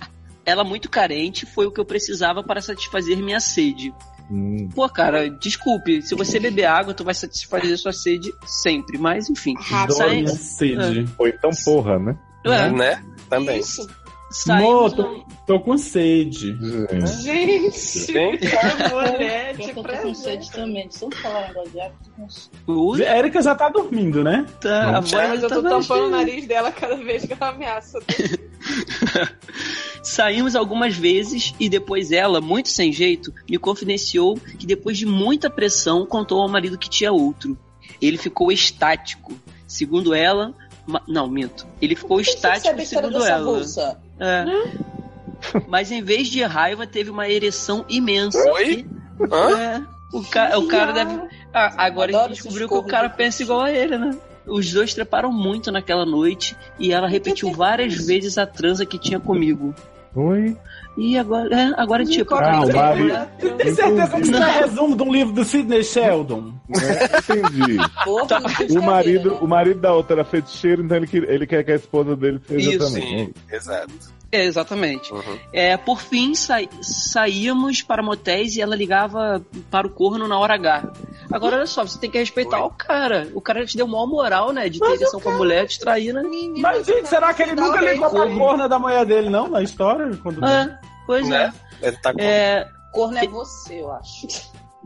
Ela muito carente foi o que eu precisava para satisfazer minha sede. Hum. Pô, cara, desculpe. Se você beber água, tu vai satisfazer sua sede sempre. Mas, enfim. Rápido. Sai- Minha sede. Ou então porra, né? É, Né? Também. Isso. Saímos Amor, tô, tô com sede. Gente. Gente, mulher (laughs) Eu de tô com sede também. Eu falar negócio de água, eu tô com sede. Ui, Érica já tá dormindo, né? tá, a Mas eu tô tá tampando o nariz dela cada vez que ela ameaça. (laughs) Saímos algumas vezes e depois ela, muito sem jeito, me confidenciou que depois de muita pressão contou ao marido que tinha outro. Ele ficou estático. Segundo ela, ma- não, minto. Ele ficou estático segundo ela. russa? É. Mas em vez de raiva, teve uma ereção imensa. Oi? Hã? É. O, ca o cara deve. Ah, agora a gente descobriu que o cara pensa igual a ele, né? Os dois treparam muito naquela noite e ela repetiu várias vezes a transa que tinha comigo. Oi? E agora, é, agora tipo. Ah, o marido. Você tem certeza que isso é resumo de um livro do Sidney Sheldon? Entendi. Porra, Tá. não O marido, o marido da outra era feiticeiro, então ele, ele quer que a esposa dele seja Isso, também. Sim, exato. É, exatamente. Uhum. É, por fim, sa saíamos para motéis e ela ligava para o corno na hora H. Agora, olha só, você tem que respeitar Oi. o cara. O cara te deu maior moral, né? De ter ereção com a mulher, te trair, né? Mas, gente, será que ele nunca ligou pra corna da mulher dele, não? Na história? Quando... É, pois Né? Ele tá com... é. É, Corno é você, eu acho.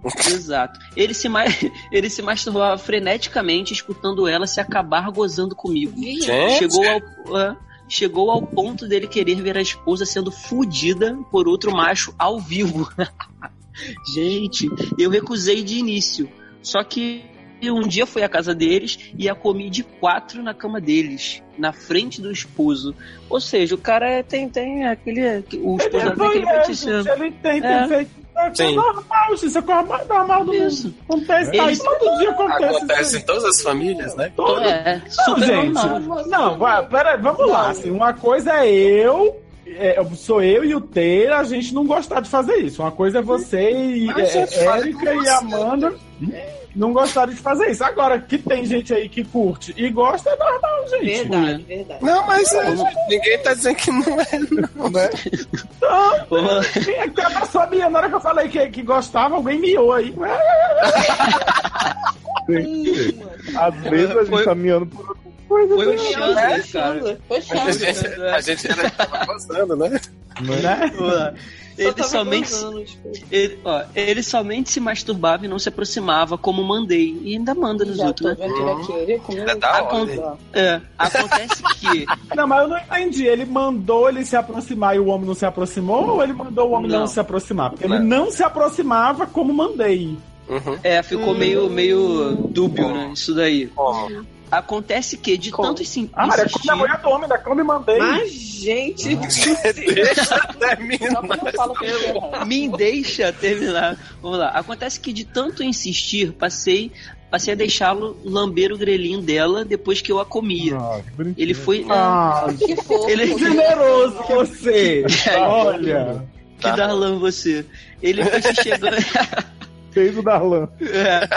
(laughs) Exato. Ele se, ma... (laughs) ele se masturbava freneticamente, escutando ela se acabar gozando comigo. Gente, Chegou ao, é, chegou ao ponto dele querer ver a esposa sendo fudida por outro macho ao vivo. (laughs) Gente, eu recusei de início. Só que um dia fui à casa deles e a comi de quatro na cama deles, na frente do esposo. Ou seja, o cara é- tem, tem aquele. O esposo Ele tem aquele é, gente, ele tem, tem É. feito. É Sim. normal, isso é a coisa mais normal do Isso. mundo. Acontece, tá, Eles- todo dia acontece. Acontece isso em todas as famílias, né? aí. Todo É, Não, super gente, normal. não, vai, peraí, vamos lá. Assim, uma coisa é eu, é, sou eu e o Teira, a gente não gostar de fazer isso. Uma coisa é você e é, Érica e. Amanda não gostarem de fazer isso. Agora, que tem gente aí que curte e gosta, é normal, gente. Verdade, verdade. Não, mas é, ninguém tá dizendo que não é, não, né? É que abraçou a minha? Na hora que eu falei que, que gostava, alguém miou aí. Às vezes a gente Foi- tá miando por coisa. Foi o Chandler, cara. Foi A chato. gente, a gente era tava gostando, né? né? Ele somente, tipo. ele, ó, ele somente se masturbava e não se aproximava, como mandei. E ainda manda nos Já outros, né? vendo ele aqui. Ele comeu É da hora. É, acontece que. (laughs) Não, mas eu não entendi. Ele mandou ele se aproximar e o homem não se aproximou ou ele mandou o homem não, Não. se aproximar? Porque Não. ele não se aproximava como mandei. Uhum. É, ficou meio, meio dúbio, né? Isso daí. Como? Acontece que, de Como? tanto sim, Ah, Maria, insistir... como é a mulher do homem, da como mandei. Mas, gente, (laughs) Deixa terminar. que eu com ele. Me deixa terminar. Vamos lá. Acontece que de tanto insistir, passei, passei a deixá-lo lamber o grelhinho dela depois que eu a comia. Ah, que. Ele foi. Ah, Que fofo. Ele- generoso você. (laughs) É, Olha. Que Darlan você. Ele foi se chegando. (laughs) Fez o Darlan. É.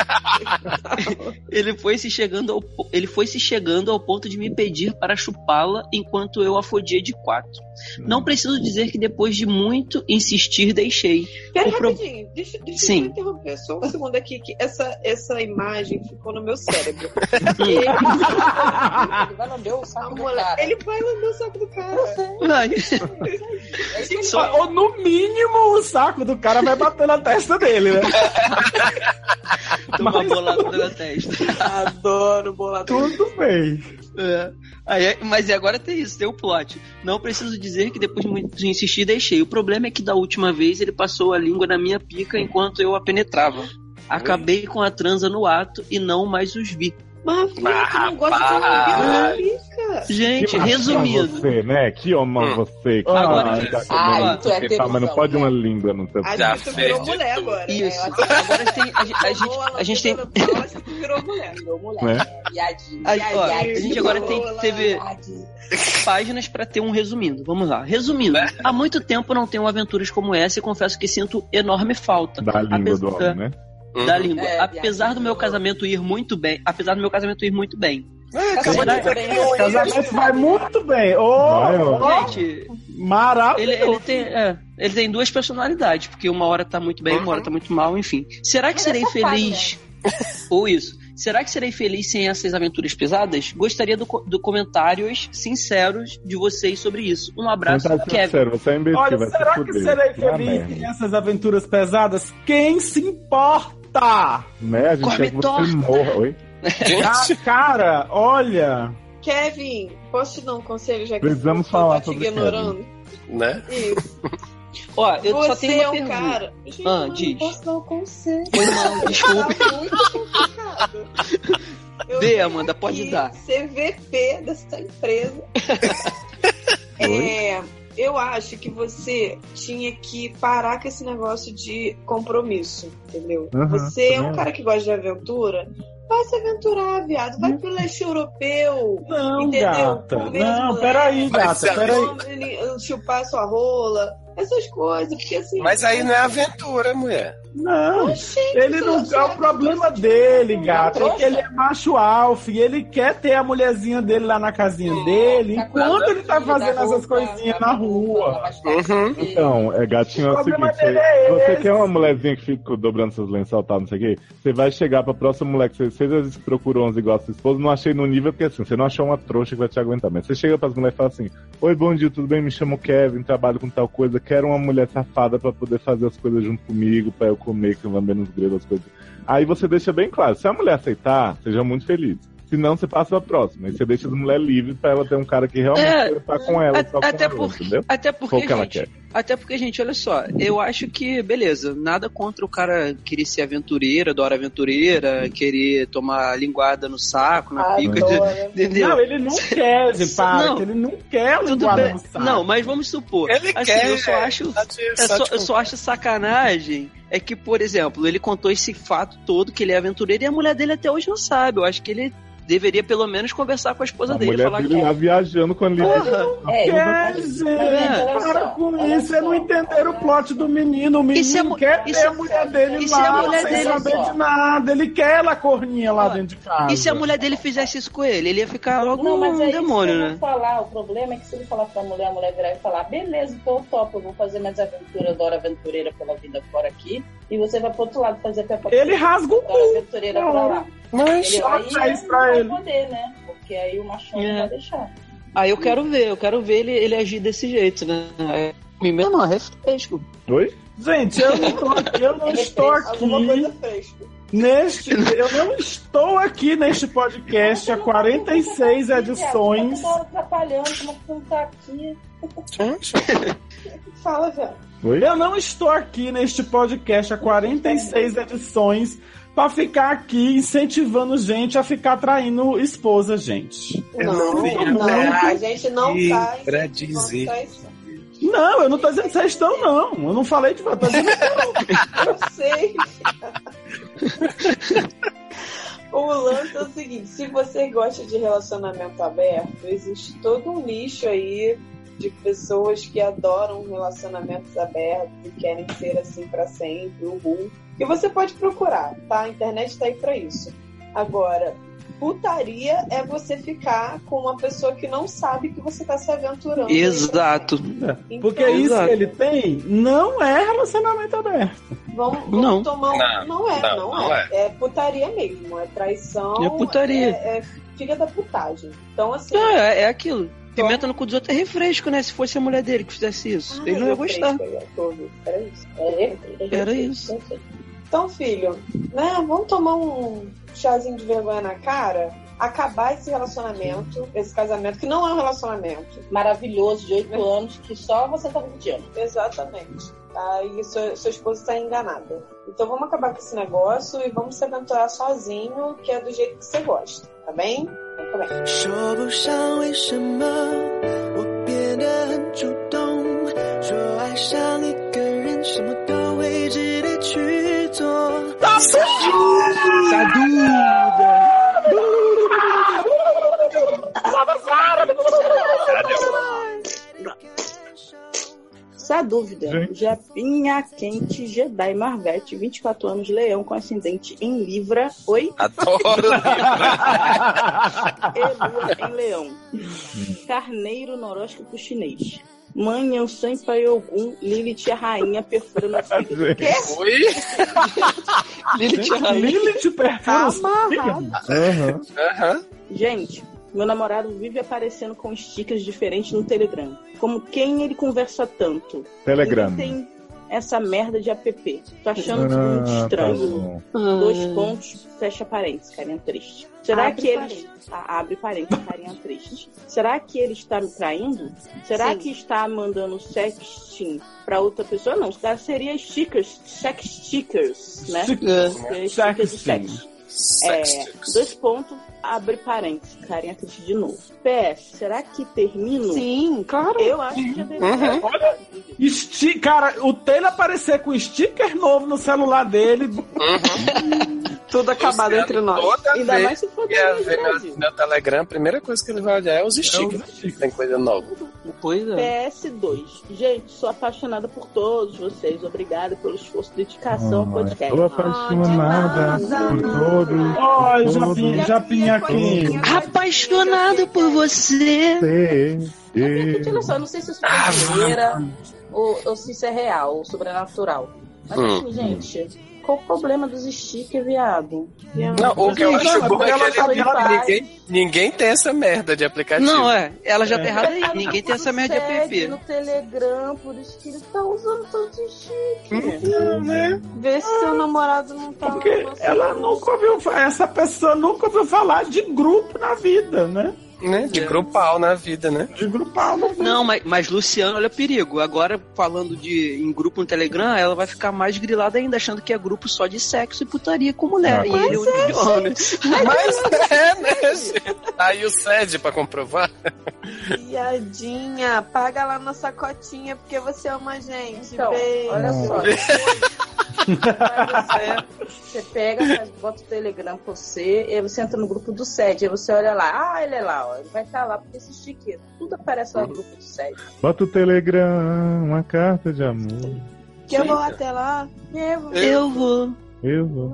(laughs) ele foi se chegando ao, ele foi se chegando ao ponto de me pedir para chupá-la enquanto eu a fodia de quatro. Não preciso dizer que depois de muito insistir deixei. Pera pro- rapidinho, deixa, deixa Sim. eu interromper só um segundo aqui, que essa, essa imagem ficou no meu cérebro. (laughs) Ele vai lamber o saco do cara. Ele vai lamber o saco do cara. É Só- Ou no mínimo o saco do cara vai bater na testa dele, né? (laughs) (laughs) Toma bolada na testa. Adoro bolador. Tudo bem. É. Aí, mas e agora tem isso, tem o plot. Não preciso dizer que depois de muito insistir, deixei. O problema é que da última vez ele passou a língua na minha pica enquanto eu a penetrava. Acabei com a transa no ato e não mais os vi. Mas, filho, tu não gosta de rapaz. lamber pica. Gente, Que machão resumindo. Você, né? Que homem Hum. você. Que Agora, homem, gente, já- Ah, tu é tá, mas não pode né? uma língua no seu A Já gente virou fez mulher de agora. Isso. É, eu Agora tem. A, gente- a gente, gente tem. virou mulher. Virou mulher. Né? Viadinho. A, gente agora tem, teve páginas pra ter um resumindo. Vamos lá. Resumindo, há muito tempo não tenho aventuras como essa e confesso que sinto enorme falta. Da língua do homem, né? Da Uhum. língua. É, apesar do meu casamento ir muito bem, apesar do meu casamento ir muito bem. É, Casamento Vai- também, né? O casamento vai muito bem. Ô, Vai, Gente, maravilhoso. ele, ele tem, é, ele tem duas personalidades, porque uma hora tá muito bem, uma hora tá muito mal, enfim. Será que é serei feliz? (laughs) Ou isso. Será que serei feliz sem essas aventuras pesadas? Gostaria do, do comentários sinceros de vocês sobre isso. Um abraço, tá Kevin. sério, você é imbecil, Olha, vai será se que fuder. serei Vai feliz sem essas aventuras pesadas? Quem se importa? Né? A gente Come quer que você torta. morra. Oi? Ah, cara, olha. Kevin, posso te dar um conselho, já que Precisamos eu falar tô te ignorando? né? Isso. Ó, eu só Você tenho é uma um pergunta. cara. Gente, Ah, eu diz. Não posso dar um conselho. Foi mal, desculpe. Tá muito complicado. Eu Dê, tenho Amanda, pode dar. CVP dessa empresa. (laughs) é, eu acho que você tinha que parar com esse negócio de compromisso, entendeu? Aham, você é um cara que gosta de aventura. Vai se aventurar, viado. Vai pro leste europeu. Não, Entendeu? gata. Não, peraí, gata, peraí. Chupar sua rola. Essas coisas, porque assim. Mas aí não é aventura, mulher. Não, Oxente, ele não você- é o problema dele, gato. É que ele é macho alfa e ele quer ter a mulherzinha dele lá na casinha dele, Tá enquanto ele tá fazendo essas coisinhas da na rua. Uhum. Então, é gatinho, é O seguinte, dele é você esse. quer uma mulherzinha que fica dobrando seus lençol tal, não sei o quê, você vai chegar pra próxima mulher que você seja vezes procurou uns igual a sua esposa, não achei no nível, porque assim, você não achou uma trouxa que vai te aguentar, mas você chega pras mulheres e fala assim, oi, bom dia, tudo bem? Me chamo Kevin, trabalho com tal coisa, quero uma mulher safada pra poder fazer as coisas junto comigo, pra eu comer, que eu lambendo os grelos, as coisas. Aí você deixa bem claro, se a mulher aceitar, seja muito feliz. Se não, você passa pra próxima. E você deixa a mulher livre pra ela ter um cara que realmente É, quer estar com ela. A- com até, ela, porque, entendeu? até porque, o que ela gente, quer. Até porque, gente, olha só, eu acho que, beleza, nada contra o cara querer ser aventureira, adora aventureira, querer tomar linguada no saco, na pica, de- Adora. entendeu? Não, ele não quer, para, Não. ele não quer linguada bem. no saco. Não, mas vamos supor. Ele assim, quer. eu só acho. Só te- Eu só só, te eu só acho sacanagem é que, por exemplo, ele contou esse fato todo que ele é aventureiro e a mulher dele até hoje não sabe. Eu acho que ele deveria pelo menos conversar com a esposa A dele e mulher falar dele que. lá viajando com a Lili. Porra, É, Quer, gente, olha para só, com isso, vocês não só. entenderam o plot do menino. O menino se a mu- quer ter a mulher dele e se a lá, mulher sem dele- saber só? de nada. Ele quer ela corninha lá dentro de casa. E se a mulher dele fizesse isso com ele? Ele ia ficar logo Não, mas um é demônio, eu né? falar. O problema é que se ele falar pra mulher, a mulher virar e falar, beleza, então eu topo, eu vou fazer minhas aventuras da hora aventureira pela vida fora aqui, e você vai pro outro lado fazer peppa Ele rasga o da hora aventureira pra lá. Mas ele isso não pra vai ele. poder, né? Porque aí o machão É. não vai deixar. Aí eu quero ver, eu quero ver ele, ele agir desse jeito, né? É, Pimenta não, é refresco. Oi? Gente, eu não, tô, eu não (laughs) estou Alguma aqui coisa fresca. neste. Eu não estou aqui neste podcast há 46 edições. Tá hora atrapalhando, como é que não tá aqui? (laughs) Fala, velho. Oi? Eu não estou aqui neste podcast há 46 edições pra ficar aqui incentivando gente a ficar traindo esposa, gente. Não, não, a gente não tá pra dizer. Não, eu não tô dizendo que vocês estão, não. Eu não falei de. Dizendo Eu sei. (laughs) o lance é o seguinte: se você gosta de relacionamento aberto, existe todo um nicho aí de pessoas que adoram relacionamentos abertos e querem ser assim pra sempre, uhul. E você pode procurar, tá? A internet tá aí pra isso. Agora, putaria é você ficar com uma pessoa que não sabe que você tá se aventurando. Exato. Porque Então, isso Exato. que ele tem não é relacionamento aberto. Vamos, vamos Não. tomar um. Não, Não, é, não, não, não é. é. putaria mesmo. É traição. É putaria. É, é filha da putagem. Então, assim. Não, é, é aquilo. Pimenta no cu dos outros é refresco, né? Se fosse a mulher dele que fizesse isso. ah, ele não ia gostar. fresca, eu tô ouvindo. Era isso. É, Era isso. Então, filho, né? Vamos tomar um chazinho de vergonha na cara. Acabar esse relacionamento, esse casamento, que não é um relacionamento. Maravilhoso, de oito anos, que só você tá curtindo. Exatamente. Tá? E sua, sua esposa está enganada. Então vamos acabar com esse negócio e vamos se aventurar sozinho, que é do jeito que você gosta, tá bem? Então, tá bem. 说不上为什么我变得很主动，说爱上一个人什么都会值得去做。 Essa é a dúvida. Gente. Japinha Quente Jedi Marvete, 24 anos, leão com ascendente em Libra. Oi? Adoro. E lua em leão. Carneiro noróscopo chinês. Mãe Yansan Pai Ogum, Lilith a rainha perfura no fígado. Quê? Oi? (laughs) Lilith é rainha. Lilith perfura os. Gente, meu namorado vive aparecendo com stickers diferentes no Telegram. Como quem ele conversa tanto. Telegram. Ele tem essa merda de app. Tô achando Ah, muito tá estranho. bom. Dois Ah. pontos, fecha parênteses, carinha triste. Será Abre que ele. parênteses. Ah, abre parênteses, carinha triste. Será que ele está me traindo? Será Sim. que está mandando sexting pra outra pessoa? Não, isso daí seria stickers, sex stickers, né? Seria stickers de Sexting. sexo. É, dois pontos, abre parênteses, carinha triste de novo. PS, será que termino? Sim, claro. Eu acho que já deve Uhum. Olha, esti cara, o Taylor aparecer com sticker novo no celular dele. Tudo acabado Luciano, entre nós. Toda Ainda vez mais se for que do ver meu, meu Telegram, a primeira coisa que ele vai olhar é os stickers. stickers. Tem coisa nova. Pois é. PS2. Gente, sou apaixonada por todos vocês. Obrigada pelo esforço e dedicação ao podcast. Tô apaixonada por todos. Oi, todos Japinha, Japinha aqui. Apaixonado por você. só, eu não sei se isso Ah, é zoeira ou, ou se isso é real ou sobrenatural. Mas Hum. assim, gente, qual o problema dos stickers, viado? Não, o que eu Não, acho bom é ela que tá ele- errada. ninguém, ninguém tem essa merda de aplicativo. Não, é. Ela já É. tá errada aí. (laughs) Ninguém tem essa merda de app. no Telegram, por isso que ele tá usando todos os stickers. Vê se seu namorado não tá. Porque ela nunca ouviu, fa- essa pessoa nunca ouviu falar de grupo na vida, né? Né? De grupal na vida, né? De grupal, não. Não, mas, mas Luciano, olha o perigo. Agora, falando de em grupo no Telegram, ela vai ficar mais grilada ainda, achando que é grupo só de sexo e putaria com mulher. Ah, e ele é de homem. Mas é, né, gente? Aí o SED pra comprovar. Piadinha, paga lá nossa cotinha porque você ama a gente. Então, Beijo. olha só. (laughs) Você, você pega, faz- bota o Telegram pra você, e aí você entra no grupo do SED, aí você olha lá, ah, ele é lá, ó, ele vai estar lá porque esse chiqueiro. Tudo aparece lá no grupo do SED. Bota o Telegram, uma carta de amor. Que eu vou até lá. Eu vou. Eu vou.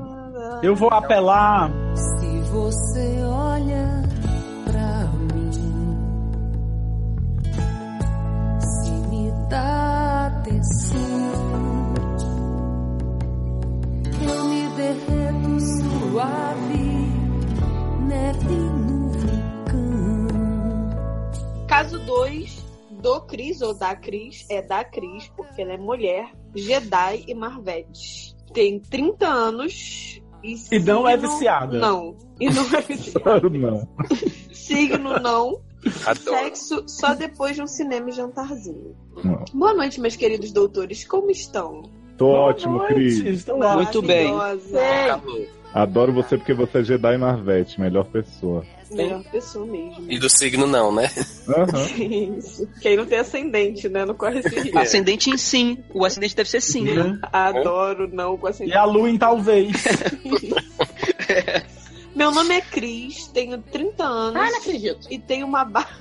Eu vou apelar. Se você olha pra mim, se me dá atenção, derreto suave, neve no vulcão. Caso 2 do Cris, ou da Cris, é da Cris, porque ela é mulher, Jedi e Marvete. Tem 30 anos e, E não é signo- viciada. Não. E não é (laughs) viciada. Não. Signo não. Adoro. Sexo só depois de um cinema e jantarzinho. Não. Boa noite, meus queridos doutores. Como estão? Tô ótimo, Boa noite, Cris. Muito bem. Adoro você porque você é Jedi Marvete, melhor pessoa. Melhor pessoa mesmo. E do signo não, né? Aham. Isso. Quem não tem ascendente, né? Não corre esse risco. Ascendente em sim. O ascendente deve ser sim. Né? (laughs) Adoro não com E ascendente. a lua em talvez. (laughs) Meu nome é Cris, tenho 30 anos Ah, não acredito. e tenho uma barra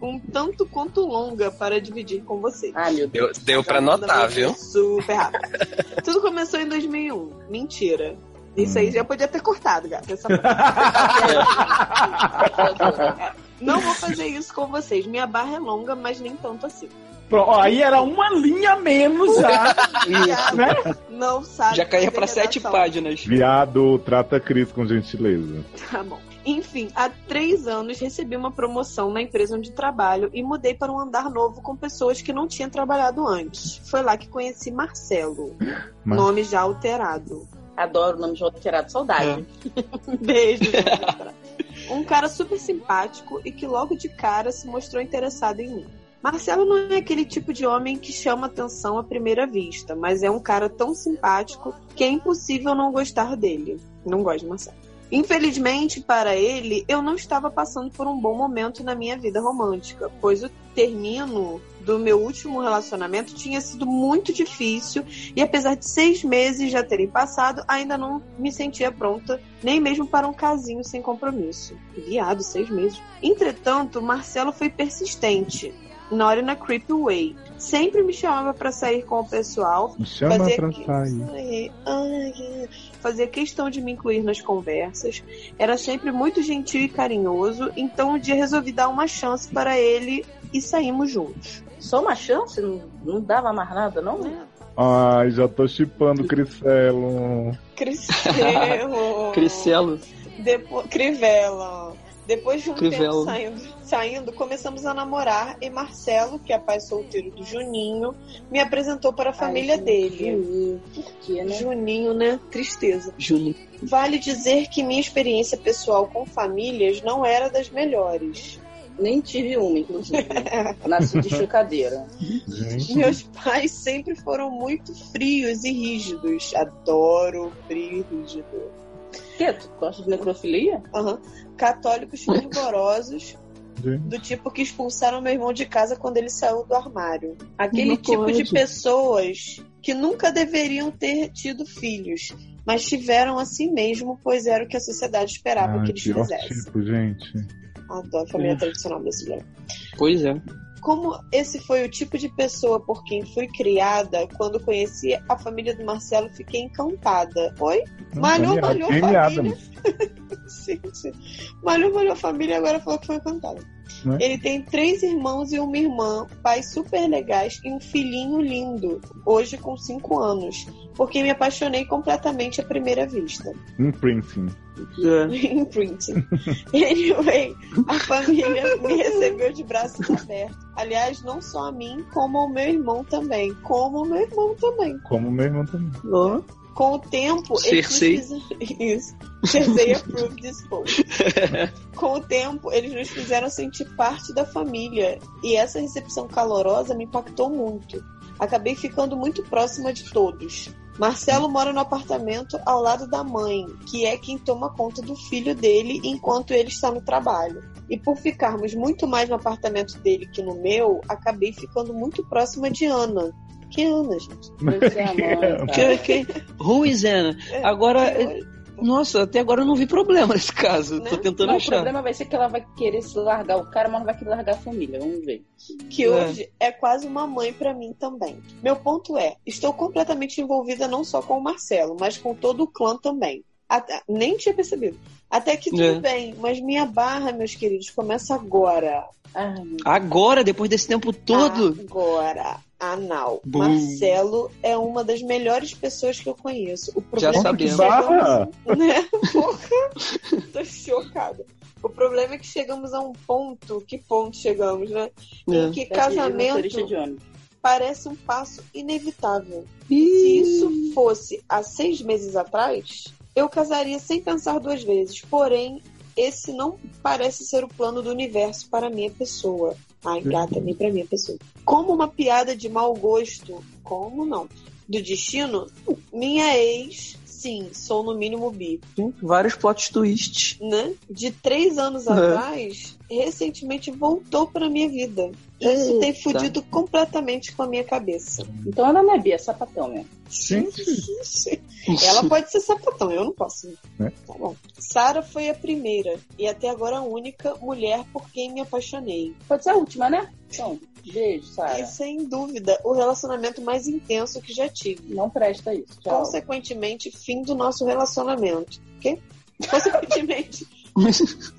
um tanto quanto longa para dividir com vocês. Ah, meu Deus. Deu, deu pra notar, viu? Super rápido. (laughs) Tudo começou em 2001. Mentira. Isso aí já podia ter cortado, gata. Essa (laughs) Não vou fazer isso com vocês. Minha barra é longa, mas nem tanto assim. Pronto, ó, aí era uma linha menos já. (laughs) Isso. né? Não sabe. Já caía pra sete páginas. Viado, trata a Cris com gentileza. Tá bom. Enfim, há três anos recebi uma promoção na empresa onde trabalho e mudei para um andar novo com pessoas que não tinham trabalhado antes. Foi lá que conheci Marcelo, Mar- nome já alterado. Adoro o nome de alterado. Saudade. (laughs) Beijo. já alterado. um cara super simpático e que logo de cara se mostrou interessado em mim. Marcelo não é aquele tipo de homem que chama atenção à primeira vista, mas é um cara tão simpático que é impossível não gostar dele. Não gosto de Marcelo. Infelizmente para ele, eu não estava passando por um bom momento na minha vida romântica, pois o término do meu último relacionamento tinha sido muito difícil e apesar de seis meses já terem passado, ainda não me sentia pronta, nem mesmo para um casinho sem compromisso. Viado, seis meses. Entretanto, Marcelo foi persistente. Not in a creepy way. Sempre me chamava para sair com o pessoal, Me chama Fazia pra que- sair. Ai, ai, fazia questão de me incluir nas conversas, era sempre muito gentil e carinhoso, então um dia resolvi dar uma chance para ele e saímos juntos. Só uma chance? Não, não dava mais nada, não? Ai, já tô chipando o Cricelo. Cristelo. (laughs) Cricelo. (laughs) Depois, Crivella. Depois de um Crivella. tempo saindo, saindo, começamos a namorar e Marcelo, que é pai solteiro do Juninho, me apresentou para a família Ai, dele. Juninho. Por quê, né? Juninho, né? Tristeza. Júnior. Vale dizer que minha experiência pessoal com famílias não era das melhores. Nem tive uma, inclusive. (laughs) Nasci de chocadeira. Meus pais sempre foram muito frios e rígidos. Adoro frio e rígido. Quê? Tu gosta de necrofilia? Aham. Católicos (laughs) gente. do tipo que expulsaram meu irmão de casa quando ele saiu do armário. Aquele Não tipo de pode. pessoas que nunca deveriam ter tido filhos, mas tiveram assim mesmo, pois era o que a sociedade esperava Ai, que eles fizessem. tipo, gente. Adoro a família tradicional brasileira. Pois é. Como esse foi o tipo de pessoa por quem fui criada, quando conheci a família do Marcelo, fiquei encantada. Oi? Malhou, Genial. malhou, família. (laughs) Gente, malhou, malhou a família e agora falou que foi encantada. Né? Ele tem três irmãos e uma irmã, pais super legais e um filhinho lindo, hoje com cinco anos, porque me apaixonei completamente à primeira vista. Imprinting. Imprinting. (laughs) Anyway, a família me recebeu de braços abertos. Aliás, não só a mim, como ao meu irmão também. Como o meu irmão também. Como meu irmão também. Com o tempo, eles nos Cersei. fizeram... (laughs) Isso. Cersei approved this post. (laughs) Com o tempo, eles nos fizeram sentir parte da família. E essa recepção calorosa me impactou muito. Acabei ficando muito próxima de todos. Marcelo mora no apartamento ao lado da mãe, que é quem toma conta do filho dele enquanto ele está no trabalho. E por ficarmos muito mais no apartamento dele que no meu, acabei ficando muito próxima de Ana. Que Ana, gente? (laughs) Que, que... Ruizena. Agora, Que- nossa, até agora eu não vi problema nesse caso. Né? Tô tentando o achar. problema vai ser que ela vai querer se largar o cara, mas não vai querer largar a família. Vamos ver. que É. hoje é quase uma mãe pra mim também. Meu ponto é, estou completamente envolvida não só com o Marcelo, mas com todo o clã também. Até- nem tinha percebido. Até que tudo É. bem, mas minha barra, meus queridos, começa agora. Ai, Agora, depois desse tempo todo. Agora, anal. Bum. Marcelo é uma das melhores pessoas que eu conheço. O Já problema é que chegamos, né? Porra, tô chocada. O problema é que chegamos a um ponto, que ponto chegamos, né? Em É. que casamento Motorista de ônibus. parece um passo inevitável. Se isso fosse há seis meses atrás, eu casaria sem pensar duas vezes. Porém, esse não parece ser o plano do universo para minha pessoa. Ai, gata, nem para minha pessoa. Como uma piada de mau gosto, como não? Do destino, minha ex, sim, sou no mínimo bi, Vários plot twists. né? De três anos Uhum. atrás, recentemente voltou para minha vida. Isso tem fudido completamente com a minha cabeça. Então ela não é bi, é sapatão mesmo. Gente, Ela pode ser sapatão, eu não posso. Né? Tá bom. Sara foi a primeira e até agora a única mulher por quem me apaixonei. Pode ser a última, né? Então, beijo, Sara. E sem dúvida, o relacionamento mais intenso que já tive. Não presta isso. Tchau. Consequentemente, fim do nosso relacionamento. Quê? Consequentemente,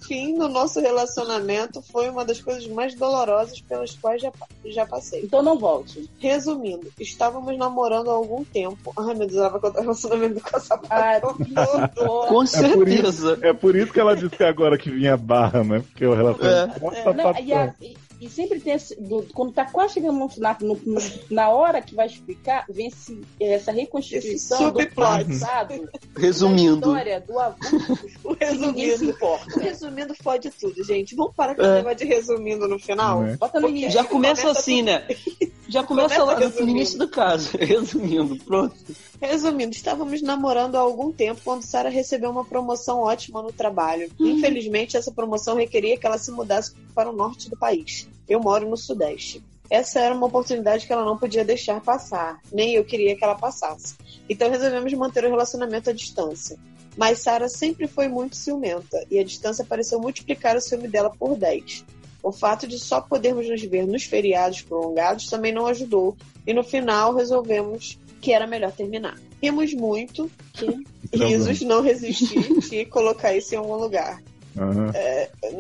fim do nosso relacionamento foi uma das coisas mais dolorosas pelas quais já, já passei. Então não volte. Resumindo, estávamos namorando há algum tempo. Ai, meu Deus, ela vai contar o relacionamento com essa Ah, todo. Com É por isso- certeza. é por isso que ela disse agora que vinha barra, né? Porque o relacionamento é. É. Não, e, a- e- e sempre tem esse, do- quando tá quase chegando no, na, no- no- na hora que vai explicar, vem esse, essa reconstituição Esse do passado, Resumindo. da história do avulso, O que ninguém se resumindo. importa. Resumindo, fode tudo, gente. Vamos parar com É. esse negócio de resumindo no final? Né? Bota no início. Já começa Começa assim, tudo- né? Já começa, Começa lá no resumindo. início do caso. (laughs) Resumindo, pronto. Resumindo, estávamos namorando há algum tempo quando Sara recebeu uma promoção ótima no trabalho. Infelizmente, essa promoção requeria que ela se mudasse para o norte do país. Eu moro no sudeste. Essa era uma oportunidade que ela não podia deixar passar, nem eu queria que ela passasse. Então resolvemos manter o relacionamento à distância. Mas Sara sempre foi muito ciumenta e a distância pareceu multiplicar o ciúme dela por 10. O fato de só podermos nos ver nos feriados prolongados também não ajudou e no final resolvemos que era melhor terminar. Rimos muito, que (laughs) risos não resisti, tinha (laughs) que colocar isso em algum lugar. Aham.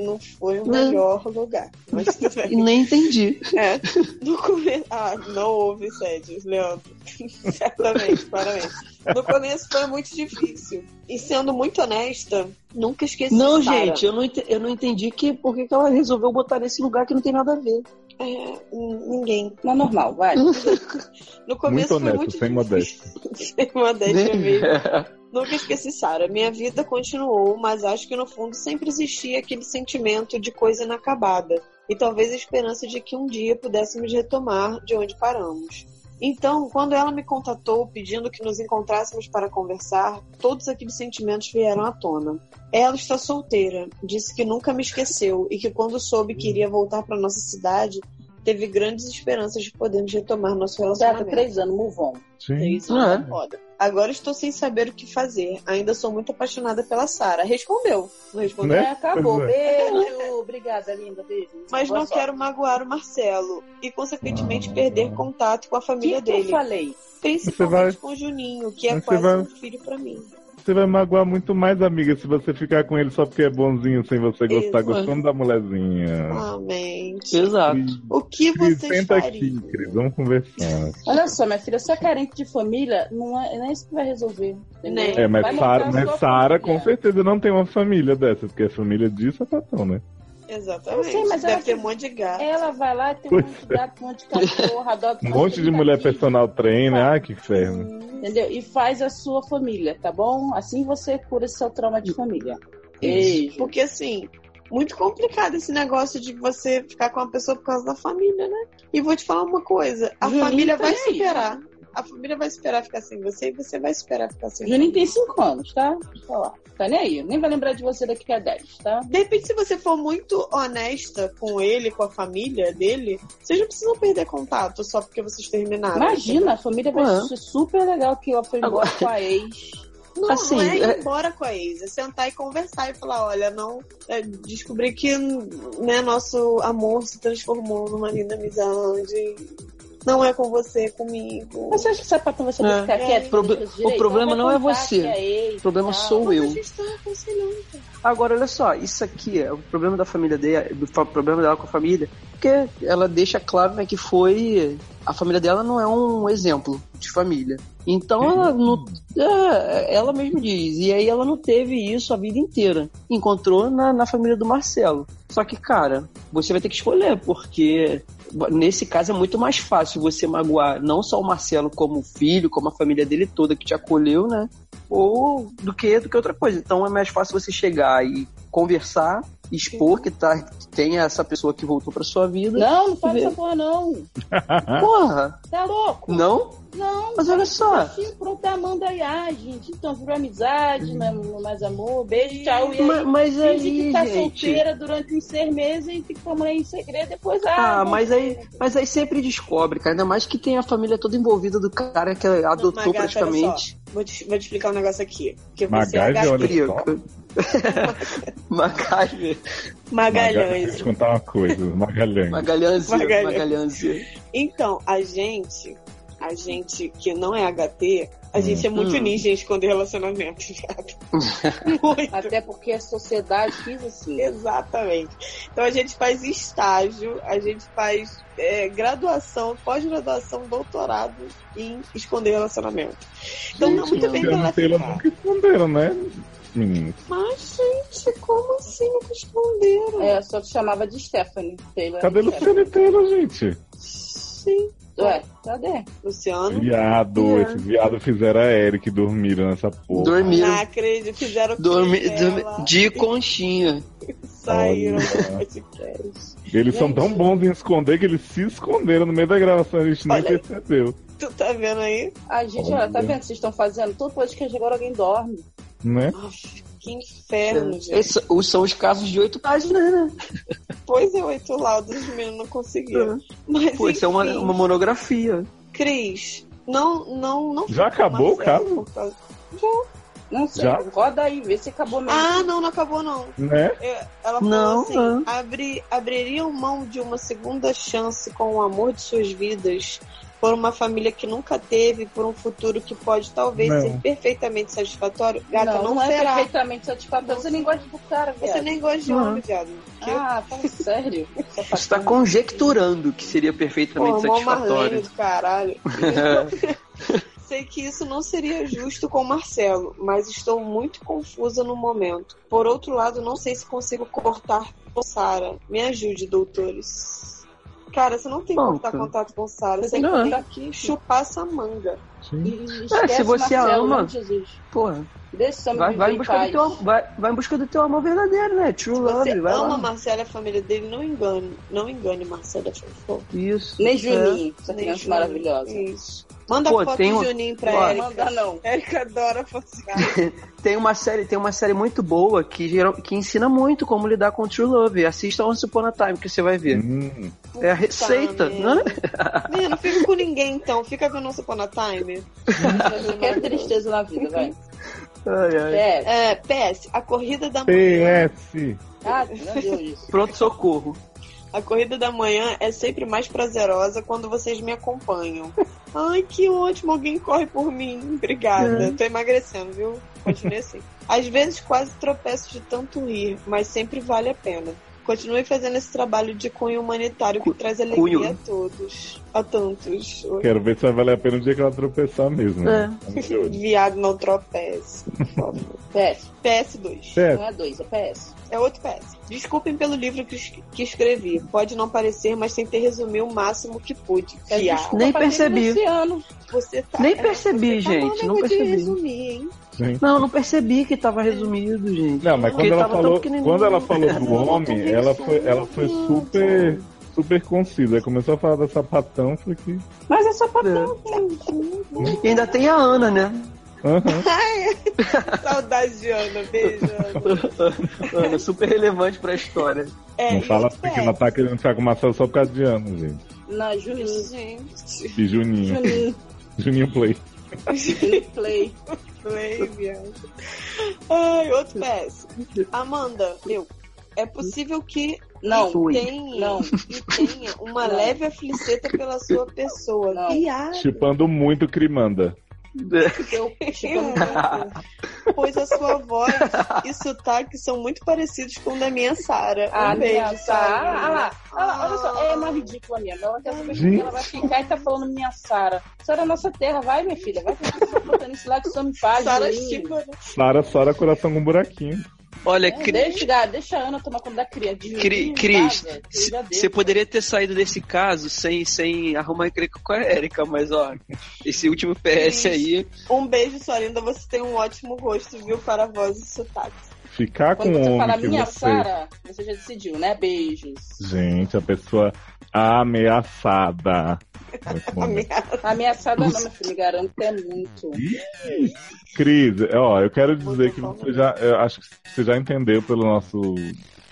Não foi o melhor lugar, mas E (laughs) nem entendi. É, no começo. Ah, não houve sede, Leandro. (laughs) Certamente, parabéns. No começo foi muito difícil. E sendo muito honesta, nunca esqueci. Não, Sara. gente, eu não, eu não entendi que, por que, que ela resolveu botar nesse lugar que não tem nada a ver. É, ninguém. Não é normal, vai. No (laughs) começo Muito foi honesto, muito sem difícil. sem (laughs) modéstia mesmo. Nunca esqueci Sara. Minha vida continuou, mas acho que no fundo sempre existia aquele sentimento de coisa inacabada e talvez a esperança de que um dia pudéssemos retomar de onde paramos. Então, quando ela me contatou pedindo que nos encontrássemos para conversar, todos aqueles sentimentos vieram à tona. Ela está solteira, disse que nunca me esqueceu e que quando soube que iria voltar para nossa cidade, teve grandes esperanças de podermos retomar nosso Data relacionamento. três anos, move on. Sim. Três Ah, anos é? é foda. Agora estou sem saber o que fazer. Ainda sou muito apaixonada pela Sara. Respondeu. Não respondeu. Né? É, acabou. Pois Beijo. Obrigada, linda. Beijo. Mas Boa não sorte. quero magoar o Marcelo e, consequentemente, perder contato com a família que, que eu dele. falei? Principalmente vai- com o Juninho, que é Você quase vai- um filho pra mim. Você vai magoar muito mais, amiga, se você ficar com ele só porque é bonzinho, sem você gostar, Exato. gostando da mulherzinha. Exato. O que Cris, vocês senta aqui, Cris, vamos conversar. Olha só, minha filha, você é carente de família, não é, não é isso que vai resolver. entendeu? Né? É, mas Sara, a mas Sara com certeza não tem uma família dessa, porque é família de sapatão, né? Exatamente. Eu sei, mas Deve ela ter um monte de gato. Ela vai lá e tem um monte de gato, um monte de cachorro, adota (laughs) Um monte de mulher personal trainer. Ai, que inferno. Entendeu? E faz a sua família, tá bom? Assim você cura seu trauma de família. Beijo. Porque assim, muito complicado esse negócio de você ficar com uma pessoa por causa da família, né? E vou te falar uma coisa: a família tá vai aí. A família vai esperar ficar sem você e você vai esperar ficar sem Juninho tem 5 anos, tá? Deixa eu falar. Tá nem aí. Nem vai lembrar de você daqui a 10, tá? De repente, se você for muito honesta com ele, com a família dele, vocês não precisam perder contato só porque vocês terminaram. Imagina, a família vai Ué. ser super legal que ela foi embora com a ex. (laughs) Não, Assim, não é ir é- embora com a ex, é sentar e conversar e falar, olha, não, é, descobri que né, nosso amor se transformou numa linda amizade. Não é com você, é comigo. Você acha que sapatão vai saber É. ficar É. quieto? O proble- fazer o problema vai não é você. é O problema tal. sou eu. Mas. Agora, olha só, isso aqui é o problema da família dela, do fa- problema dela com a família, porque ela deixa claro né, que foi. A família dela não é um exemplo de família. Então ela não. é, ela mesmo diz. E aí ela não teve isso a vida inteira. Encontrou na, na família do Marcelo. Só que, cara, você vai ter que escolher, porque nesse caso é muito mais fácil você magoar não só o Marcelo como filho, como a família dele toda que te acolheu, né? ou do que do que outra coisa. Então é mais fácil você chegar e conversar, expor que tá que tem essa pessoa que voltou pra sua vida. Não, não faz essa porra, não. (laughs) Porra, Tá louco? não? Não. Mas olha só. Assim, pronto, a Amanda aí, ah, gente, então virou amizade, não é mais amor, beijo, tchau. E Mas finge aí, que tá gente. solteira durante uns seis meses e fica com a mulher em segredo, depois, ah, Ah, mas ver. aí, mas aí sempre descobre, cara. Ainda mais que tem a família toda envolvida do cara que adotou Mas, gata, olha praticamente. Vou te, vou te explicar um negócio aqui. Porque você é. Macaiver. Magalhães. (laughs) Deixa eu te contar uma coisa. Magalhães. Magalhães. Magalhães. Magalhães. Então, a gente, a gente que não é HT, a gente é muito Hum. ninja em esconder relacionamento, viado. (laughs) Muito. Até porque a sociedade quis assim. Exatamente. Então a gente faz estágio, a gente faz é, graduação, pós-graduação, doutorado em esconder relacionamento. Então tá muito bem Luciano pela Taylor ficar. nunca esconderam, né, meninos? Mas, gente, como assim nunca esconderam? É, só te chamava de Stephanie Taylor. Cadê Luciano Taylor, gente? Sim. Ué, cadê? Luciano? Viado, É. esses viados fizeram a Eric dormiram nessa porra. Dormiram. Não acredito, fizeram Dormi, dormi- de conchinha. saíram Olha. do podcast. Eles são tão bons em esconder que eles se esconderam no meio da gravação, a gente nem percebeu. Tu tá vendo aí? A gente, olha, tá vendo? Vocês estão fazendo todo podcast agora alguém dorme. Né? Aff, que inferno, gente. Esses os- são os casos de oito páginas, né? Pois é, oito laudos, os meninos não conseguiram. Mas, Pô, isso é uma, uma monografia. Cris, não, não, não. Já acabou o caso? causa- Não sei, Já? roda aí, vê se acabou mesmo. Ah, não, não acabou não. Né? É, Ela falou Não, assim: não. abri, abririam mão de uma segunda chance com o amor de suas vidas por uma família que nunca teve, por um futuro que pode talvez Não. ser perfeitamente satisfatório. Gata, não, não, não é será. perfeitamente satisfatório. Você nem gosta do cara, Você viado. nem gosta de homem, viado. Que- Ah, fala sério. (laughs) Você está conjecturando que seria Pô, perfeitamente Marlene satisfatório. do caralho. (laughs) Sei que isso não seria justo com o Marcelo, mas estou muito confusa no momento. Por outro lado, não sei se consigo cortar com Sara. Me ajude, doutores. Cara, você não tem que cortar contato com Sara, você tem que aqui chupar essa manga. Sim. E É, se você Marcelo, ama-. Porra, Deixa vai, vai, em busca do teu, vai, vai em busca do teu amor verdadeiro, né? True Se love, você vai ama lá. Marcelo e a família dele, não engane. Não engane Marcelo, por favor. Isso. Nem É. Juninho, essa Nem criança Juninho. maravilhosa. Isso. Manda Pô, foto tem do um- Juninho pra Ó, Erika. Manda não. (laughs) Erika adora focar. (laughs) Tem uma série, tem uma série muito boa que, geral- que ensina muito como lidar com True Love. Assista Once Upon a Time que você vai ver. Hum, É a receita, né? Menino, não fica com ninguém então. Fica vendo Once Upon a Time. Você quer tristeza na vida, vai. Ai, ai. É. É, PS, a corrida da manhã. PS. Ah, meu Deus, isso. Pronto, socorro. A corrida da manhã é sempre mais prazerosa quando vocês me acompanham. Ai, que ótimo, alguém corre por mim. Obrigada. Tô emagrecendo, viu? Continue assim. Às vezes quase tropeço de tanto rir, mas sempre vale a pena. Continue fazendo esse trabalho de cunho humanitário que Cu- traz alegria cunho. a todos. A tantos. Quero ver se vai valer a pena o dia que ela tropeçar mesmo. né? De olho. (laughs) Viado não tropece. PS. PS2. É, Não é dois, é PS. É outro PS. Desculpem pelo livro que, que escrevi. Pode não parecer, mas tentei resumir o máximo que pude. É Nem pra percebi. Luciano. Você tá. Nem é, percebi, você tá gente, bom, não percebi. resumir, hein? Gente. Não, não percebi que tava resumido, gente. Não, mas quando ela falou, quando ela falou do (laughs) homem, ela foi, ela foi super, super concisa. Aí começou a falar da sapatão, foi que. Mas é só pra E ainda tem a Ana, né? Aham. (laughs) Saudade de Ana, beijo, Ana. Ana, super relevante pra história. É, Não fala assim que ela tá querendo ficar com o Marcelo só por causa de anos, gente. Na Juninho. Gente, E Juninho. Juninho Juninho Play. Play. Play, viado. Ai, outro PS. Amanda, eu. É possível que Não, tenha, Não. tenha uma Não. leve afliceta pela sua pessoa. Não. Chipando muito Crimanda. Eu (laughs) Pois a sua voz e sotaque são muito parecidos com o da minha Sara. Ah, um beijo, minha Sara. Ah, lá, ah, lá, olha só, é uma ridícula mesmo. Ela quer saber que ela vai ficar e tá falando minha Sara. Sara é nossa terra, vai, minha filha. Vai você tá botando esse lá que só me faz. Sara? Sara, Sara, coração com um buraquinho. Olha, É, Cri- deixa, deixa a Ana tomar conta da criança. De Cri- Cris, você poderia ter saído desse caso sem, sem arrumar encrenca com a Erika, mas ó, esse último PS aí. Um beijo, sua linda. Você tem um ótimo rosto, viu? Para a voz e sotaque. Ficar com Quando um você homem fala que minha você... Sara, você já decidiu, né? Beijos. Gente, a pessoa ameaçada. Ameaçada não, meu filho, me garanto que é muito. Cris, ó, eu quero dizer que você já, eu acho que você já entendeu pelo nosso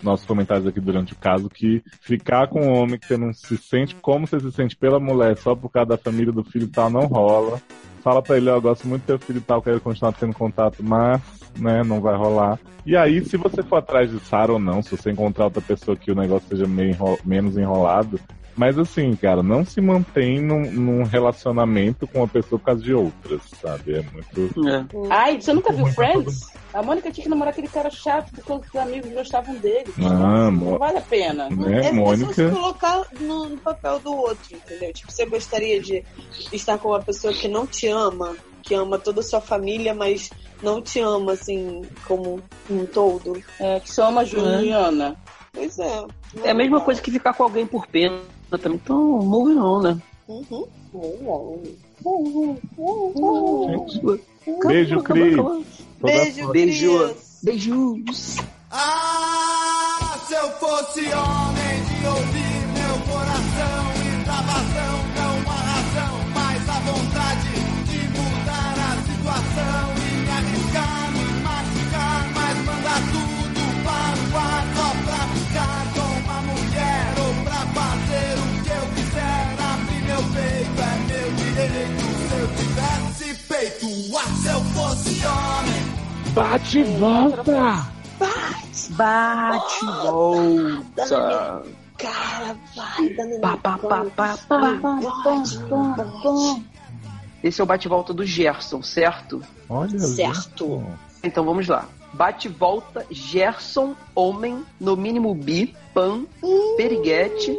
nossos comentários aqui durante o caso que ficar com um homem que você não se sente como você se sente pela mulher só por causa da família do filho e tal não rola. Fala pra ele, eu gosto muito do teu filho e tal, quero continuar tendo contato, mas, né, não vai rolar. E aí, se você for atrás de Sara ou não, se você encontrar outra pessoa que o negócio seja enro- menos enrolado, mas assim, cara, não se mantém num, num relacionamento com uma pessoa por causa de outras, sabe? É muito. É. Ai, você nunca viu Friends? A Mônica tinha que namorar aquele cara chato porque os amigos gostavam dele. Ah, não vale a pena. né, é, só se Mônica? colocar no, no papel do outro, entendeu? Tipo, você gostaria de estar com uma pessoa que não te ama, que ama toda a sua família, mas não te ama, assim, como um todo. É, que só uma Juliana. Pois é. É a mesma coisa que ficar com alguém por pena. Então, move não, né? Uhum. Beijo, Cris. Beijo, Beijo. Cris. Beijos. Ah, se eu fosse homem de ouvir meu coração Bate e volta! Bate, volta. Cara, vai, dando Pá, pá, pá, pá, pá. Esse é o bate-volta do Gerson, certo? Olha, Certo. Então vamos lá. Bate-volta Gerson, homem, no mínimo bi, pan, periguete,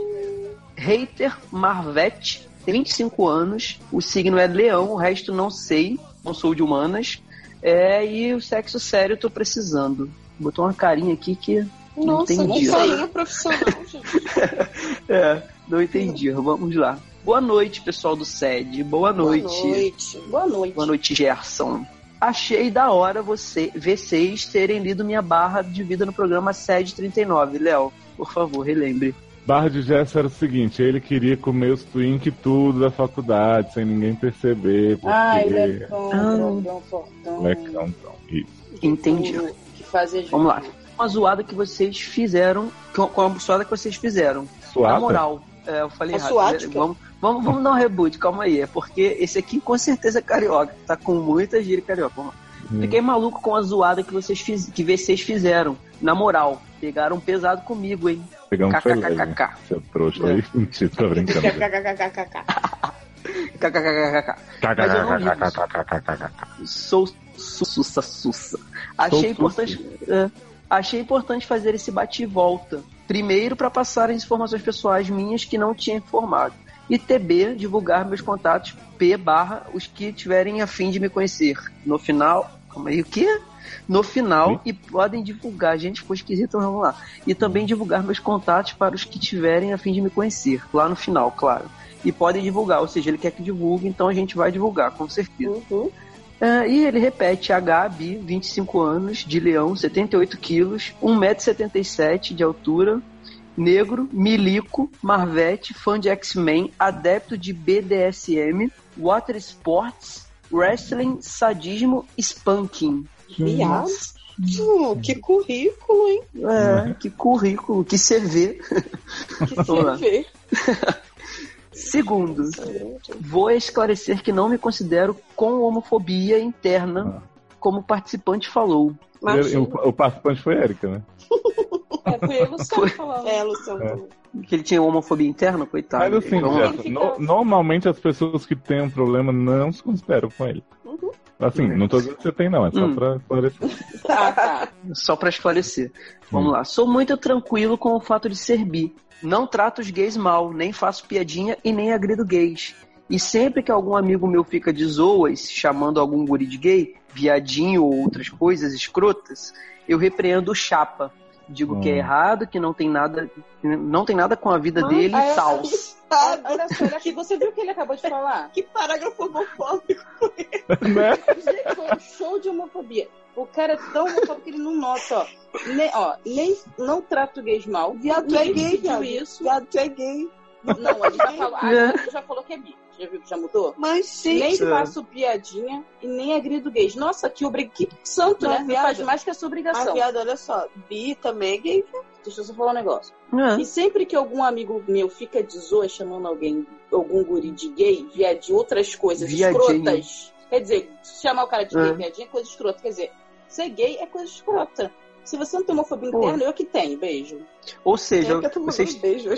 hater, marvete, tem 25 anos, o signo é leão, o resto não sei, não sou de humanas, é, e o sexo sério tô precisando. Botou uma carinha aqui que não Nossa, entendi. que carinha profissional, gente. (laughs) É, não entendi. Vamos lá. Boa noite, pessoal do SED. Boa noite. Boa noite. Boa noite. Boa noite, Gerson. Achei da hora você, vocês terem lido minha barra de vida no programa SED 39. Léo, por favor, relembre. Barra de Jess era o seguinte, ele queria comer os twink tudo da faculdade, sem ninguém perceber, porque... Ai, lecão, Ah. dragão, fortão. Lecão, então, isso. Entendi. Que fazia Vamos lá. Uma zoada que vocês fizeram, com a zoada que vocês fizeram. Na Suada? moral, é, eu falei errado. suática? Vamos, vamos, vamos dar um reboot, calma aí. É porque esse aqui com certeza é carioca. Tá com muita gíria carioca. Vamos lá. Hum. Fiquei maluco com a zoada que vocês, fiz, que vocês fizeram. Na moral, pegaram pesado comigo, hein? Pegamos foi leve. Seu trouxa aí. (laughs) Mentira, tô brincando. Sou su- sussa sussa. Achei importante, é, achei importante fazer esse bate e volta. Primeiro, para passar as informações pessoais minhas que não tinha informado. E TB, divulgar meus contatos P barra os que tiverem a fim de me conhecer. No final. Calma aí, o quê? No final, e podem divulgar. Gente, ficou esquisito, então vamos lá. E também divulgar meus contatos para os que tiverem a fim de me conhecer. Lá no final, claro. E podem divulgar, ou seja, ele quer que divulgue, então a gente vai divulgar, com certeza. Uhum. Ah, e ele repete HB, 25 anos, de leão, 78 quilos, 1,77m de altura, negro, milico, marvete, fã de X-Men, adepto de BDSM, water sports, wrestling, sadismo, spanking. Viado. Hum, que currículo, hein? É, que currículo, que CV. (laughs) Que. CV. Segundo, vou esclarecer que não me considero com homofobia interna, como o participante falou. Ele- o, o participante foi Erika, né? (laughs) É, foi Luciano, falando. É, Luciano. Que ele tinha homofobia interna, coitado. Mas assim, lá. Jéssica, no- normalmente as pessoas que têm um problema não se consideram com ele. Assim, não tô dizendo que você tem, não, é só Hum. pra esclarecer. (laughs) Tá, tá. Só pra esclarecer. Vamos lá. Sou muito tranquilo com o fato de ser bi. Não trato os gays mal, nem faço piadinha e nem agrido gays. E sempre que algum amigo meu fica de zoas, chamando algum guri de gay, viadinho ou outras coisas escrotas, eu repreendo o chapa. Digo que é Hum. errado, que não tem nada, não tem nada com a vida Ah, dele ah, e é- tal. (laughs) Olha só, olha aqui, você viu o que ele acabou de (laughs) falar? Que parágrafo homofóbico. né? Gente, foi um show de homofobia. O cara é tão homofóbico que ele não nota, ó. Nem, ó, nem não trato gays mal. Viado, tu é gay, viado. isso. Viado, tu é gay. Não, ele já falou. Ah, (laughs) ele já falou que é bi. Já viu que já mudou? Mas sim. Nem É. faço piadinha e nem agrido gays. Nossa, que obrigação. Que santo, Não, né? Não viado. faz mais que a sua Ah, obrigação. viado, olha só. Bi também é gay. Deixa eu só falar um negócio. É. E sempre que algum amigo meu fica de zoa chamando alguém, algum guri de gay, viadinho, outras coisas Viadinho. escrotas. Quer dizer, chamar o cara de gay, É. viadinho é coisa escrota. Quer dizer, ser gay é coisa escrota. Se você não tem homofobia Pô. interna, eu que tenho. Beijo. Ou seja, Eu que tô vocês beijo.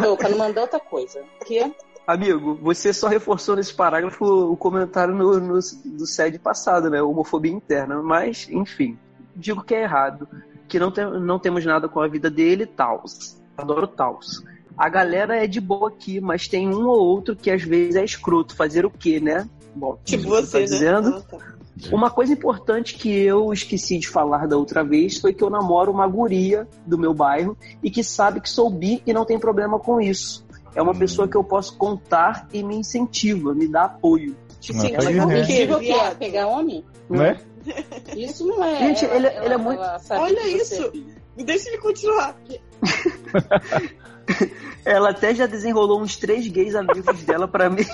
Não, pra não mandar outra coisa. Que? Amigo, você só reforçou nesse parágrafo o comentário no, no, do SED passado, né? Homofobia interna. Mas, enfim, digo que é errado. Que não, tem, não temos nada com a vida dele e tals. Adoro tals. A galera é de boa aqui, mas tem um ou outro que às vezes é escroto. Fazer o quê, né? Bom, Tipo tá você, né? dizendo. Ah, tá. Uma coisa importante que eu esqueci de falar da outra vez foi que eu namoro uma guria do meu bairro e que sabe que sou bi e não tem problema com isso. É uma pessoa que eu posso contar e me incentiva, me dá apoio. Tipo tá ela aí, quer né? o quê, Possível que é viado? pegar homem? Né? (laughs) Isso não é. Gente, ela- ele- ela- ele é muito- Olha você isso. é. Deixa ele continuar. (laughs) Ela até já desenrolou uns três gays amigos dela pra mim,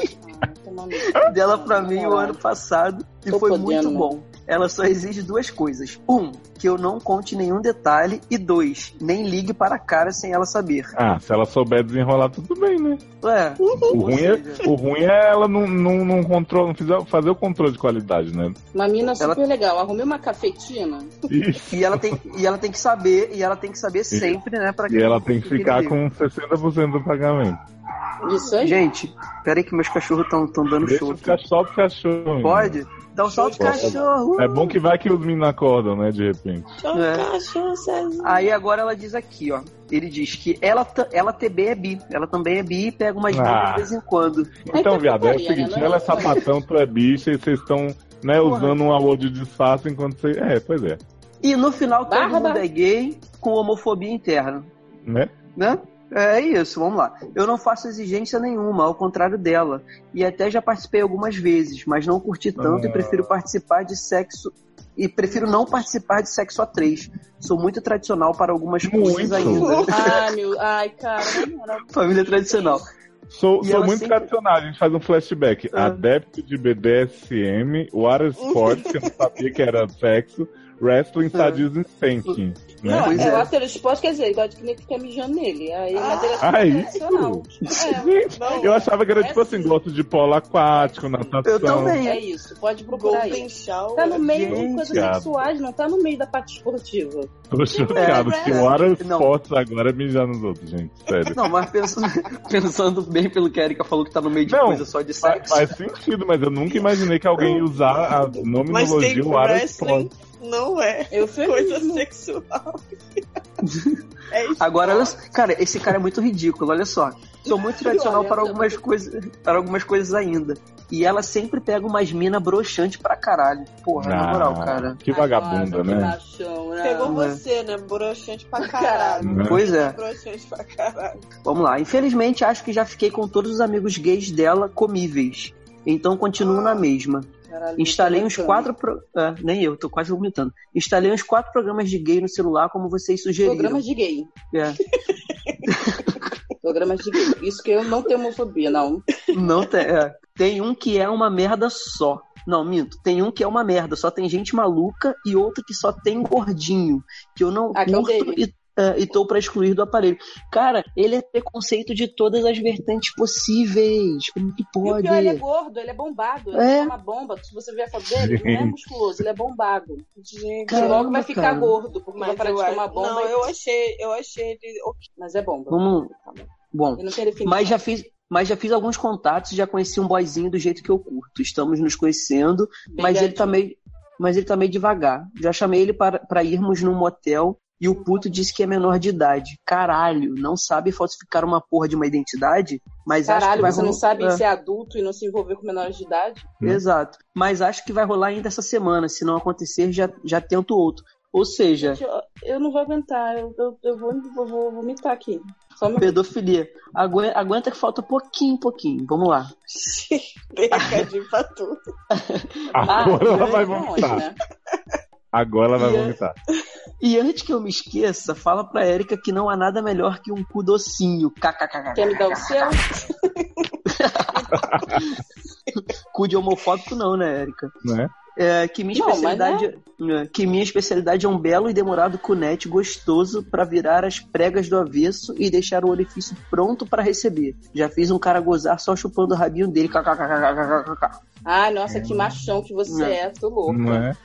Ah, (laughs) dela para mim o ano passado e Tô foi podendo, muito né? Ela só exige duas coisas: um, que eu não conte nenhum detalhe e dois, nem ligue para a cara sem ela saber. Ah, se ela souber desenrolar, tudo bem, né? É, O ruim é, o ruim é ela não, não, não, controle, não fizer, fazer o controle de qualidade, né? Uma mina Ela- super legal. Arrumei uma cafetina. Isso. E ela tem, e ela tem que saber, e ela tem que saber sempre, né? Pra E ela tem que ficar entender. com 60% do pagamento. Isso aí. Gente, peraí que meus cachorros estão dando Deixa show. os cachorros, solta os cachorros. Pode? Solta o Pode. cachorro. É bom que vai que os meninos acordam, né, de repente. É. Cachorro, Cezinha. Aí agora ela diz aqui, ó. Ele diz que ela, ela TB é bi. Ela também é bi e pega umas Ah. de vez em quando. Então, viado, é o seguinte, né? ela é sapatão, tu é bicha, e vocês estão, né, Porra. usando um amor de disfarce enquanto você... É, pois é, E no final todo Barra, mundo é gay com homofobia interna. né? Né? É isso, vamos lá. Eu não faço exigência nenhuma, ao contrário dela. E até já participei algumas vezes, mas não curti tanto e Ah. prefiro participar de sexo. E prefiro não participar de sexo a três. Sou muito tradicional para algumas coisas ainda. Ai, (laughs) meu. Ai, cara. Família tradicional. Sou, E sou muito sempre- tradicional, a gente faz um flashback. Ah. Adepto de BDSM, water sports, que eu não sabia que era sexo, wrestling, (laughs) sadismo e spanking. Né? Não, Pois é. é. o aterosport quer dizer, igual de que nem fica mijando nele. Aí, mas ele é Ah, isso? É, (laughs) Não, eu achava que era tipo é assim, sim. gosto de polo aquático, natação. Eu também. é isso. Pode procurar Golden aí. Shower. Tá no meio de coisas cara. sexuais, não tá no meio da parte esportiva. Tô chocado, É, que é. o Não. sports agora é mijar nos outros, gente. Sério. Não, mas pensando, (laughs) pensando bem pelo que a Erika falou que tá no meio de Não, coisa só de Faz, sexo. faz sentido, mas eu nunca imaginei que alguém ia usar a nome Mas tem water wrestling, sports. Não é Eu coisa sexual. (laughs) É. Agora, olha, cara, esse cara é muito ridículo, olha só. Sou muito tradicional para algumas coisas, para algumas coisas ainda. E ela sempre pega umas mina broxante pra caralho. Porra, na moral, cara. Ah, Que vagabunda, que né? machão, né? Pegou Não é. você, né? Broxante pra caralho. Né? Pois é. Broxante pra caralho. Vamos lá. Infelizmente, acho que já fiquei com todos os amigos gays dela comíveis. Então continuo na mesma. Caralho, Instalei uns quatro. Pro... É, nem eu, tô quase vomitando. Instalei uns quatro programas de gay no celular, como vocês sugeriram. Programas de gay. É. (laughs) Programas de gay. Isso que eu não tenho homofobia, não. Não tem. é. Tem um que é uma merda só. Não, minto. Tem um que é uma merda. Só tem gente maluca e outro que só tem gordinho. Que eu não Ah, é curto dele. e, é, e tô pra excluir do aparelho. Cara, ele é preconceito de todas as vertentes possíveis. Como que E o pode? pior, ele é gordo, ele é bombado. Ele É. é uma bomba. Se você ver a foto dele, ele não é musculoso, ele é bombado. Gente, Caramba, Logo vai ficar cara. gordo, porque vai mas parar eu, de tomar bomba. não, e- eu achei, eu achei ele. Mas é bomba. Vamos. Bom, não quero defender. mas já fiz. Mas já fiz alguns contatos, já conheci um boyzinho do jeito que eu curto. Estamos nos conhecendo, Bem mas ele tá meio, mas ele tá meio devagar. Já chamei ele para, para irmos num motel e o puto disse que é menor de idade. Caralho, não sabe falsificar uma porra de uma identidade, mas acho que Caralho, vai você não rolar- sabe É, ser adulto e não se envolver com menores de idade? Exato. Mas acho que vai rolar ainda essa semana. Se não acontecer, já, já tento outro. Ou seja, Gente, eu, eu não vou aguentar, eu, eu, eu vou, eu vou vomitar aqui. Só meu... pedofilia. Aguenta, aguenta que falta pouquinho, pouquinho. Vamos lá. (laughs) Tem recadinho pra tudo. (laughs) Agora ela vai longe, vomitar. né? Agora ela vai E é- vomitar. E antes que eu me esqueça, fala pra Erika que não há nada melhor que um cu docinho. KKKK. Quer me dar o seu? (laughs) Cu de homofóbico não, né, Erika? Né? É, que minha Não, especialidade é, que minha especialidade é um belo e demorado cunete gostoso pra virar as pregas do avesso e deixar o orifício pronto pra receber. Já fiz um cara gozar só chupando o rabinho dele. KKKKKKK. Ai, nossa, que machão que você Não. é, tô louco. É?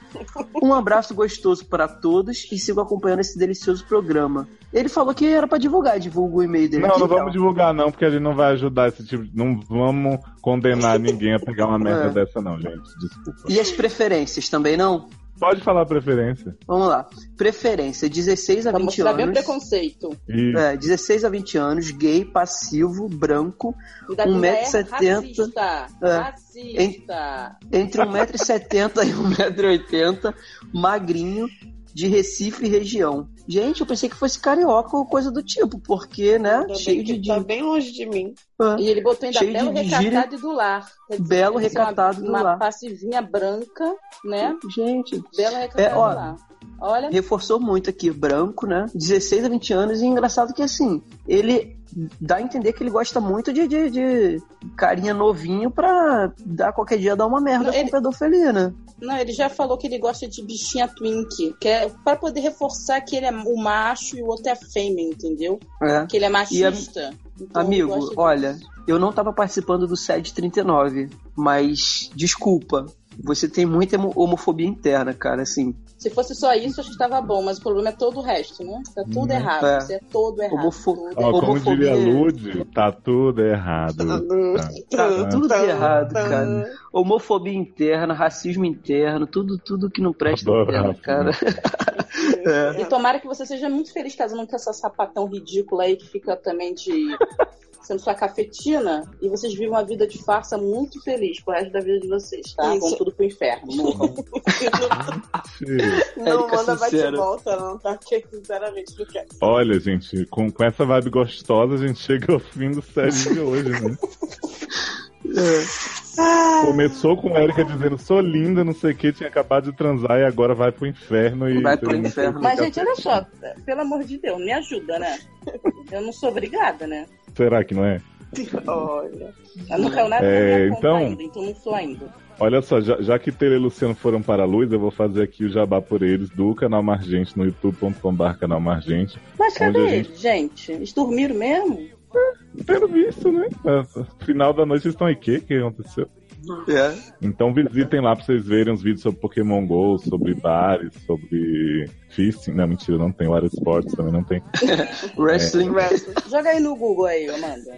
Um abraço gostoso para todos e sigo acompanhando esse delicioso programa. Ele falou que era pra divulgar, divulga o e-mail dele. Não, aqui não e vamos divulgar não, porque a gente não vai ajudar esse tipo de... Não vamos condenar (laughs) ninguém a pegar uma merda É. dessa não, gente. Desculpa. E as preferências também não? Pode falar a preferência. Vamos lá. Preferência, 16 a Pra 20 mostrar bem o anos. preconceito. É, 16 a 20 anos, gay, passivo, branco, Ainda Um ainda é metro e setenta. Racista. É. Racista. entre 1,70m e 1,80m, magrinho, de Recife e região. Gente, eu pensei que fosse carioca ou coisa do tipo, porque, né, Ainda cheio de... Tá bem longe de mim. Ah, E ele botou ainda belo de recatado gíria. e do lar. Dizer, Belo deve ser uma- recatado do uma lar. passivinha branca, né? Gente, Belo recatado É, ó, do lar. Olha, reforçou muito aqui, branco, né? 16 a 20 anos, e engraçado que assim, ele dá a entender que ele gosta muito de, de, de carinha novinho pra dar qualquer dia dar uma merda Ele- com pedofilia, não, ele já falou que ele gosta de bichinha twink, que é pra poder reforçar que ele é o macho e o outro é a fêmea, entendeu? É. Que ele é machista. Então, ele Amigo, disso. olha, eu não tava participando do SED 39, mas desculpa, você tem muita homo- homofobia interna, cara, assim. Se fosse só isso, acho que tava bom, mas o problema é todo o resto, né? Tá tudo Hum, errado. é. Você é todo errado. Homofo- Ó, como diria Lud, tá tudo errado. Tá Tá. tudo Tá, errado, tá. cara. Homofobia interna, racismo interno, tudo, tudo que não presta racismo. cara. (laughs) É. E tomara que você seja muito feliz casando com essa sapatão ridícula aí que fica também de. Sendo sua cafetina. E vocês vivem uma vida de farsa muito feliz pro resto da vida de vocês, tá? Isso. Vão tudo pro inferno. Não Érica, manda sincera. bate-volta, não, tá? Porque, sinceramente, não quero. Olha, gente, com, com essa vibe gostosa, a gente chega ao fim do série de hoje, né? (laughs) Começou com a Erika dizendo, sou linda, não sei o que, tinha acabado de transar e agora vai pro inferno e. Vai pro inferno. Mas, gente, olha só, pelo amor de Deus, me ajuda, né? Eu não sou obrigada, né? Será que não é? Olha. Eu não caiu nada É, na minha conta então- ainda, então não sou ainda. Olha só, já, já que Tere e Luciano foram para a luz, eu vou fazer aqui o jabá por eles do canal Margente no youtube.com.br canal Margente. Mas cadê eles, gente? Eles dormiram mesmo? Pelo visto, né? É, Final da noite vocês estão aí, o que que aconteceu? É. Então visitem lá pra vocês verem os vídeos sobre Pokémon GO, sobre bares, sobre fisting. Não, mentira, não tem. Water Sports também não tem. (laughs) Wrestling. Joga aí no Google aí, Amanda.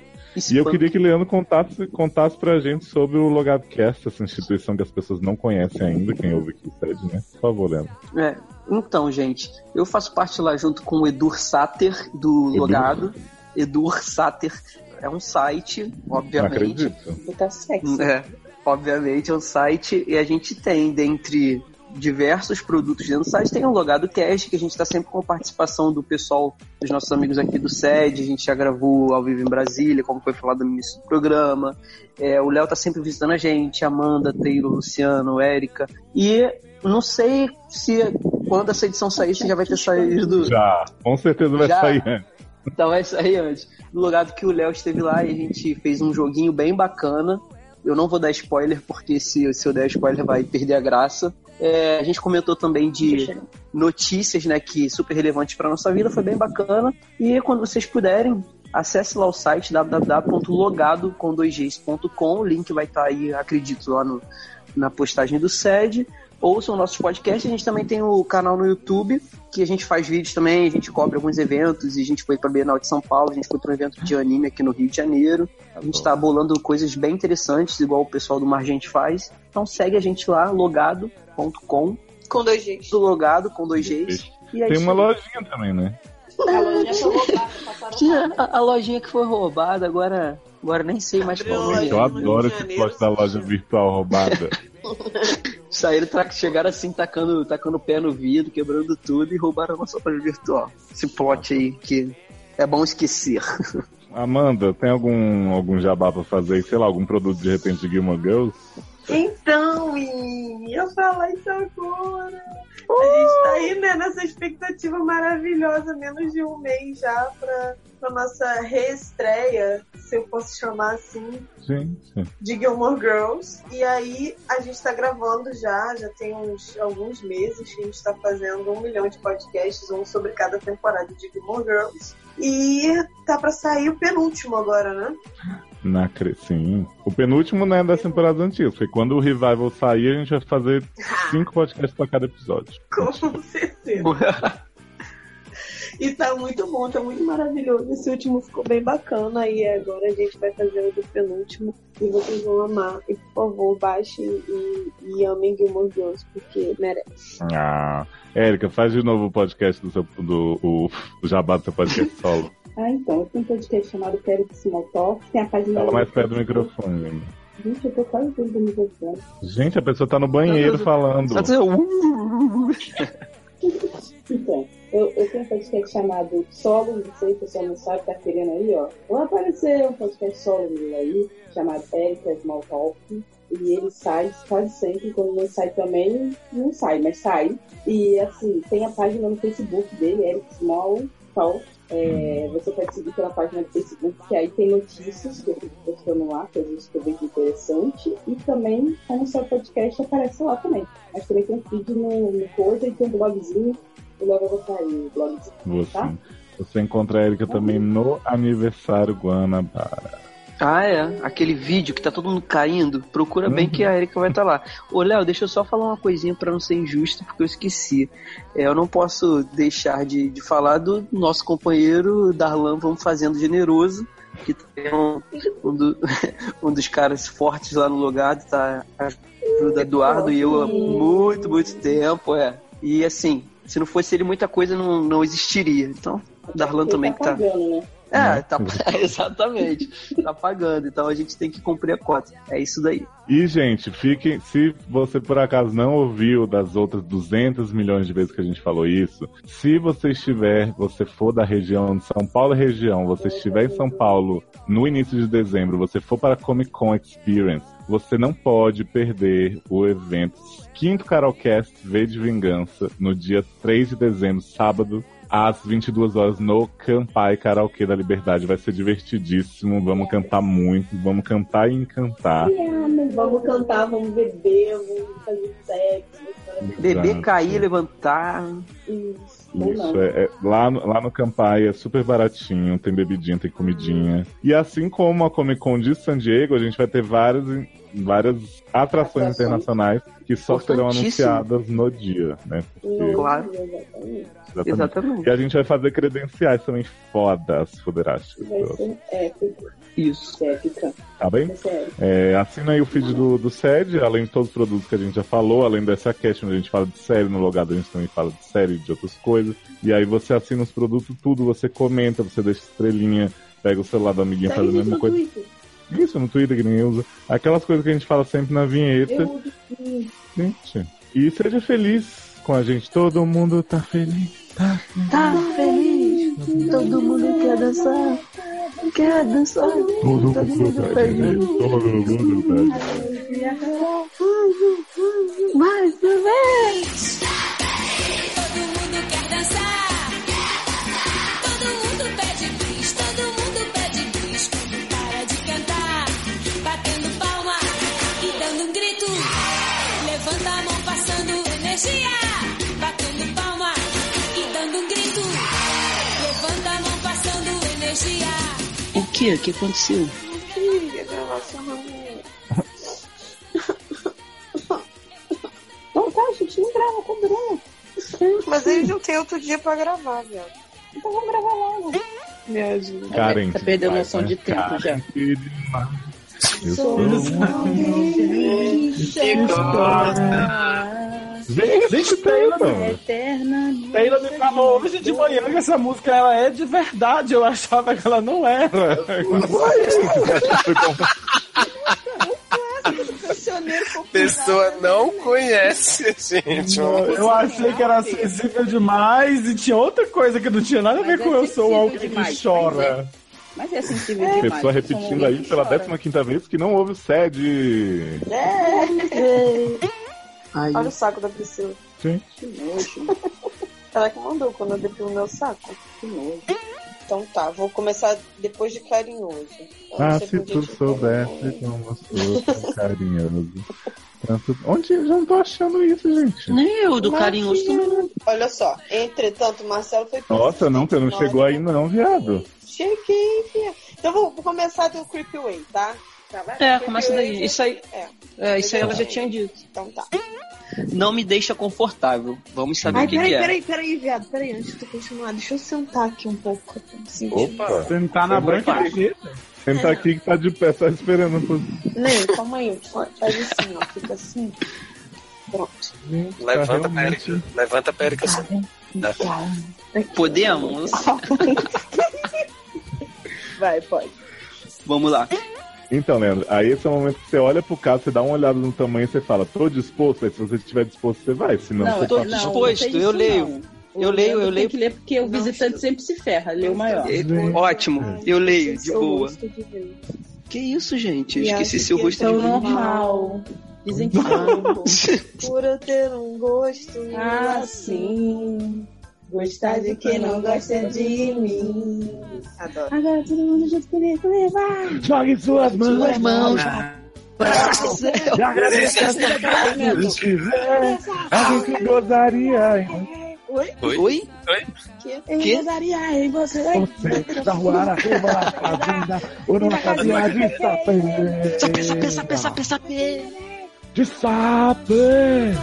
E eu queria que Leandro contasse, contasse pra gente sobre o Logadcast, essa instituição que as pessoas não conhecem ainda, quem ouve aqui sede, né? Por favor, Leandro. É, então, gente, eu faço parte lá junto com o Edur Sater, do Edur? Logado. Edur Sater é um site, Não obviamente. acredito. Tá. É, obviamente é um site e a gente tem, dentre diversos produtos dentro do site, tem o Logado Cast, que a gente está sempre com a participação do pessoal, dos nossos amigos aqui do SED, a gente já gravou ao vivo em Brasília, como foi falado no início do programa. É, o Léo tá sempre visitando a gente, Amanda, Taylor, Luciano, Érica. E não sei se quando essa edição sair, se já vai ter saído. Já, com certeza vai Já. sair antes. Então vai sair antes. No lugar do que o Léo esteve lá e a gente fez um joguinho bem bacana. Eu não vou dar spoiler, porque se, se eu der spoiler vai perder a graça. É, a gente comentou também de notícias, né, que super relevantes para nossa vida, foi bem bacana. E quando vocês puderem, acesse lá o site www.logado com 2gs.com, o link vai estar aí, acredito, lá no, na postagem do SED. Ouçam nossos podcasts, a gente também tem o canal no YouTube, que a gente faz vídeos também, a gente cobre alguns eventos, e a gente foi pra Bienal de São Paulo, a gente foi para um evento de anime aqui no Rio de Janeiro. A gente tá bolando coisas bem interessantes, igual o pessoal do Margente faz. Então segue a gente lá, logado.com, Com dois Gs. do logado com dois Gs. E é Tem isso uma aí. lojinha também, né? A lojinha foi roubada, (laughs) a, a lojinha que foi roubada, agora, agora nem sei mais qual é. Eu adoro esse plot da loja virtual roubada. (laughs) Saíram, chegaram assim, tacando, tacando o pé no vidro, quebrando tudo e roubaram a nossa loja virtual. Esse plot aí que é bom esquecer. (laughs) Amanda, tem algum, algum jabá pra fazer? Sei lá, algum produto de repente de Gilmore Girls? Então, menino, eu falar isso agora. A gente tá aí, né, nessa expectativa maravilhosa, menos de um mês já pra, pra nossa reestreia, se eu posso chamar assim, Gente, de Gilmore Girls. E aí a gente tá gravando já, já tem uns alguns meses que a gente tá fazendo um milhão de podcasts, um sobre cada temporada de Gilmore Girls. E tá pra sair o penúltimo agora, né? Na cre... sim. O penúltimo não é das temporadas antigas, porque quando o Revival sair, a gente vai fazer cinco podcasts pra cada episódio. (laughs) Com certeza. E tá muito bom, tá muito maravilhoso. Esse último ficou bem bacana. E agora a gente vai fazer o do penúltimo. E vocês vão amar. E por favor, baixem e, e amem Gilmore Girls, porque merece. Ah, Érica, faz de novo o podcast do seu do, o, o jabá do seu podcast solo. (laughs) Ah, então, eu tenho um podcast chamado Quero que Small Talk. Tem a página Fala mais perto do microfone. gente. Gente, eu tô quase tudo do microfone. Gente, a pessoa tá no banheiro falando. Só dizer, "Uh". Então, eu, eu tenho um podcast chamado Solo, não sei se o pessoal não sabe, tá querendo aí, ó. Vai aparecer um podcast solo meu aí, chamado Erika Small Talk. E ele sai quase sempre, quando não sai também, não sai, mas sai. E assim, tem a página no Facebook dele, Eric Small Talk. É, você pode seguir pela página do Facebook, que aí tem notícias que eu fico postando lá, coisas que eu vejo interessante. E também, como o seu podcast aparece lá também. Mas também tem um feed no, no coisa e tem um blogzinho. E logo eu vou sair o blogzinho. Você, Tá? você encontra a Erika também no aniversário Guanabara. Ah, é. Aquele vídeo que tá todo mundo caindo. Procura bem que a Erika vai estar lá. Ô, Léo, deixa eu só falar uma coisinha pra não ser injusto, porque eu esqueci. É, eu não posso deixar de, de falar do nosso companheiro Darlan Vamos Fazendo Generoso, que é um, um, do- (laughs) um dos caras fortes lá no Logado, tá? Ajuda Eduardo e eu há muito, muito tempo, é. E assim, se não fosse ele, muita coisa não, não existiria. Então, Darlan Ele também tá que tá. pagando, né? É, tá, (laughs) (laughs) exatamente. Tá pagando, então a gente tem que cumprir a cota. É isso daí. E, gente, fiquem. Se você por acaso não ouviu das outras 200 milhões de vezes que a gente falou isso, se você estiver, você for da região de São Paulo região, você estiver em São Paulo no início de dezembro, você for para a Comic Con Experience, você não pode perder o evento Quinto Carolcast V de Vingança no dia 3 de dezembro, sábado, às 22 horas no Campai Karaokê da Liberdade. Vai ser divertidíssimo, vamos cantar muito, vamos cantar e encantar. Vamos cantar, vamos beber, vamos fazer sexo. vamos Beber, Exato. cair, levantar. Isso. Isso, é, é- lá, no- lá no Campai é super baratinho, tem bebidinha, tem comidinha. E assim como a Comic Con de San Diego, a gente vai ter vários in- várias atrações internacionais que só serão anunciadas no dia, né? Porque- Claro. Exatamente. exatamente. E a gente vai fazer credenciais também fodas, fuderásticas. Vai ser épico. Isso. Épica. Tá bem? É, assina aí o feed do, do SED, além de todos os produtos que a gente já falou, além dessa cast onde a gente fala de série, no logado a gente também fala de série e de outras coisas. E aí você assina os produtos, tudo, você comenta, você deixa estrelinha, pega o celular do amiguinho faz a mesma no coisa. Twitter. Isso, no Twitter que ninguém usa. Aquelas coisas que a gente fala sempre na vinheta. Gente. E seja feliz com a gente. Todo mundo tá feliz. Tá feliz. Tá feliz, todo mundo quer dançar, quer dançar. Todo mundo tá feliz. Todo mundo tá feliz. Mais uma vez. O que? O que aconteceu? Queria gravar só uma Não, tá, gente, não grava com o Bruno. Mas eles não tem outro dia pra gravar, viado. Então vamos gravar logo. Me ajuda. Karen. Tá perdendo vai, noção né? de tempo Karen, já. Que. Eu sou Gente, gente, Taylor. Eterna. Taylor me falou hoje de manhã que essa música ela é de verdade. Eu achava que ela não era. Pessoa não conhece, gente. Eu achei que era sensível demais e tinha outra coisa que não tinha nada a ver Mas com é eu sou alguém que demais, chora. Mas é sensível demais. Pessoa eu sou repetindo aí pela chora. 15 quinta vez que não houve o SED. Ai, Olha o saco da Priscila. Que nojo, Ela que mandou quando eu deprimo meu saco. que nojo. Então tá, vou começar depois de carinhoso. Eu Ah, se tu soubesse como sou tão carinhoso. Tanto... Onde eu já não tô achando isso, gente? nem eu, do carinhoso também. Olha só, entretanto, o Marcelo foi Nossa, não, você não chegou aí não, viado. Cheguei, filha. Então vou, vou começar do Creepy Way, tá? Tá? É, começa daí. Isso aí, É, é, isso aí ela já tinha dito. então tá. Não me deixa confortável. Vamos saber Ai, o que, peraí, que é. peraí, peraí, viado. Peraí, antes de tu continuar, deixa eu sentar aqui um pouco. Opa! Sentar na branca. Senta aqui que tá de pé, só esperando. Pro... Nem, calma aí. Faz assim, ó. Fica assim. Pronto. Gente, tá Levanta a realmente- Périca. Levanta a Périca. assim. Podemos? (laughs) Vai, pode. Vamos lá. Então, Leandro, aí esse é o momento que você olha pro caso, você dá uma olhada no tamanho e você fala, tô disposto, aí se você estiver disposto, você vai, senão Não, você eu tô tá... não. não, disposto, não fez eu leio. Eu leio, eu leio. Tem que ler porque o visitante sempre se ferra, lê o maior. Ótimo, eu leio, de boa. gosto. Que isso, gente? Eu esqueci seu que rosto É de normal. Dizem que. (laughs) Por eu ter um gosto Ah, sim. Gostar de quem não gosta de mim. Adoro. Agora todo mundo junto comigo, levar. Jogue suas mãos, Suas mãos. e agradeça se quiser, a gente gozaria em Oi? Oi? Eu Que? gostaria em você. você, da rua na curva, na fazenda, ou numa casinha de sapê. Sapê, sapê, sapê, sapê, sapê. De sapê.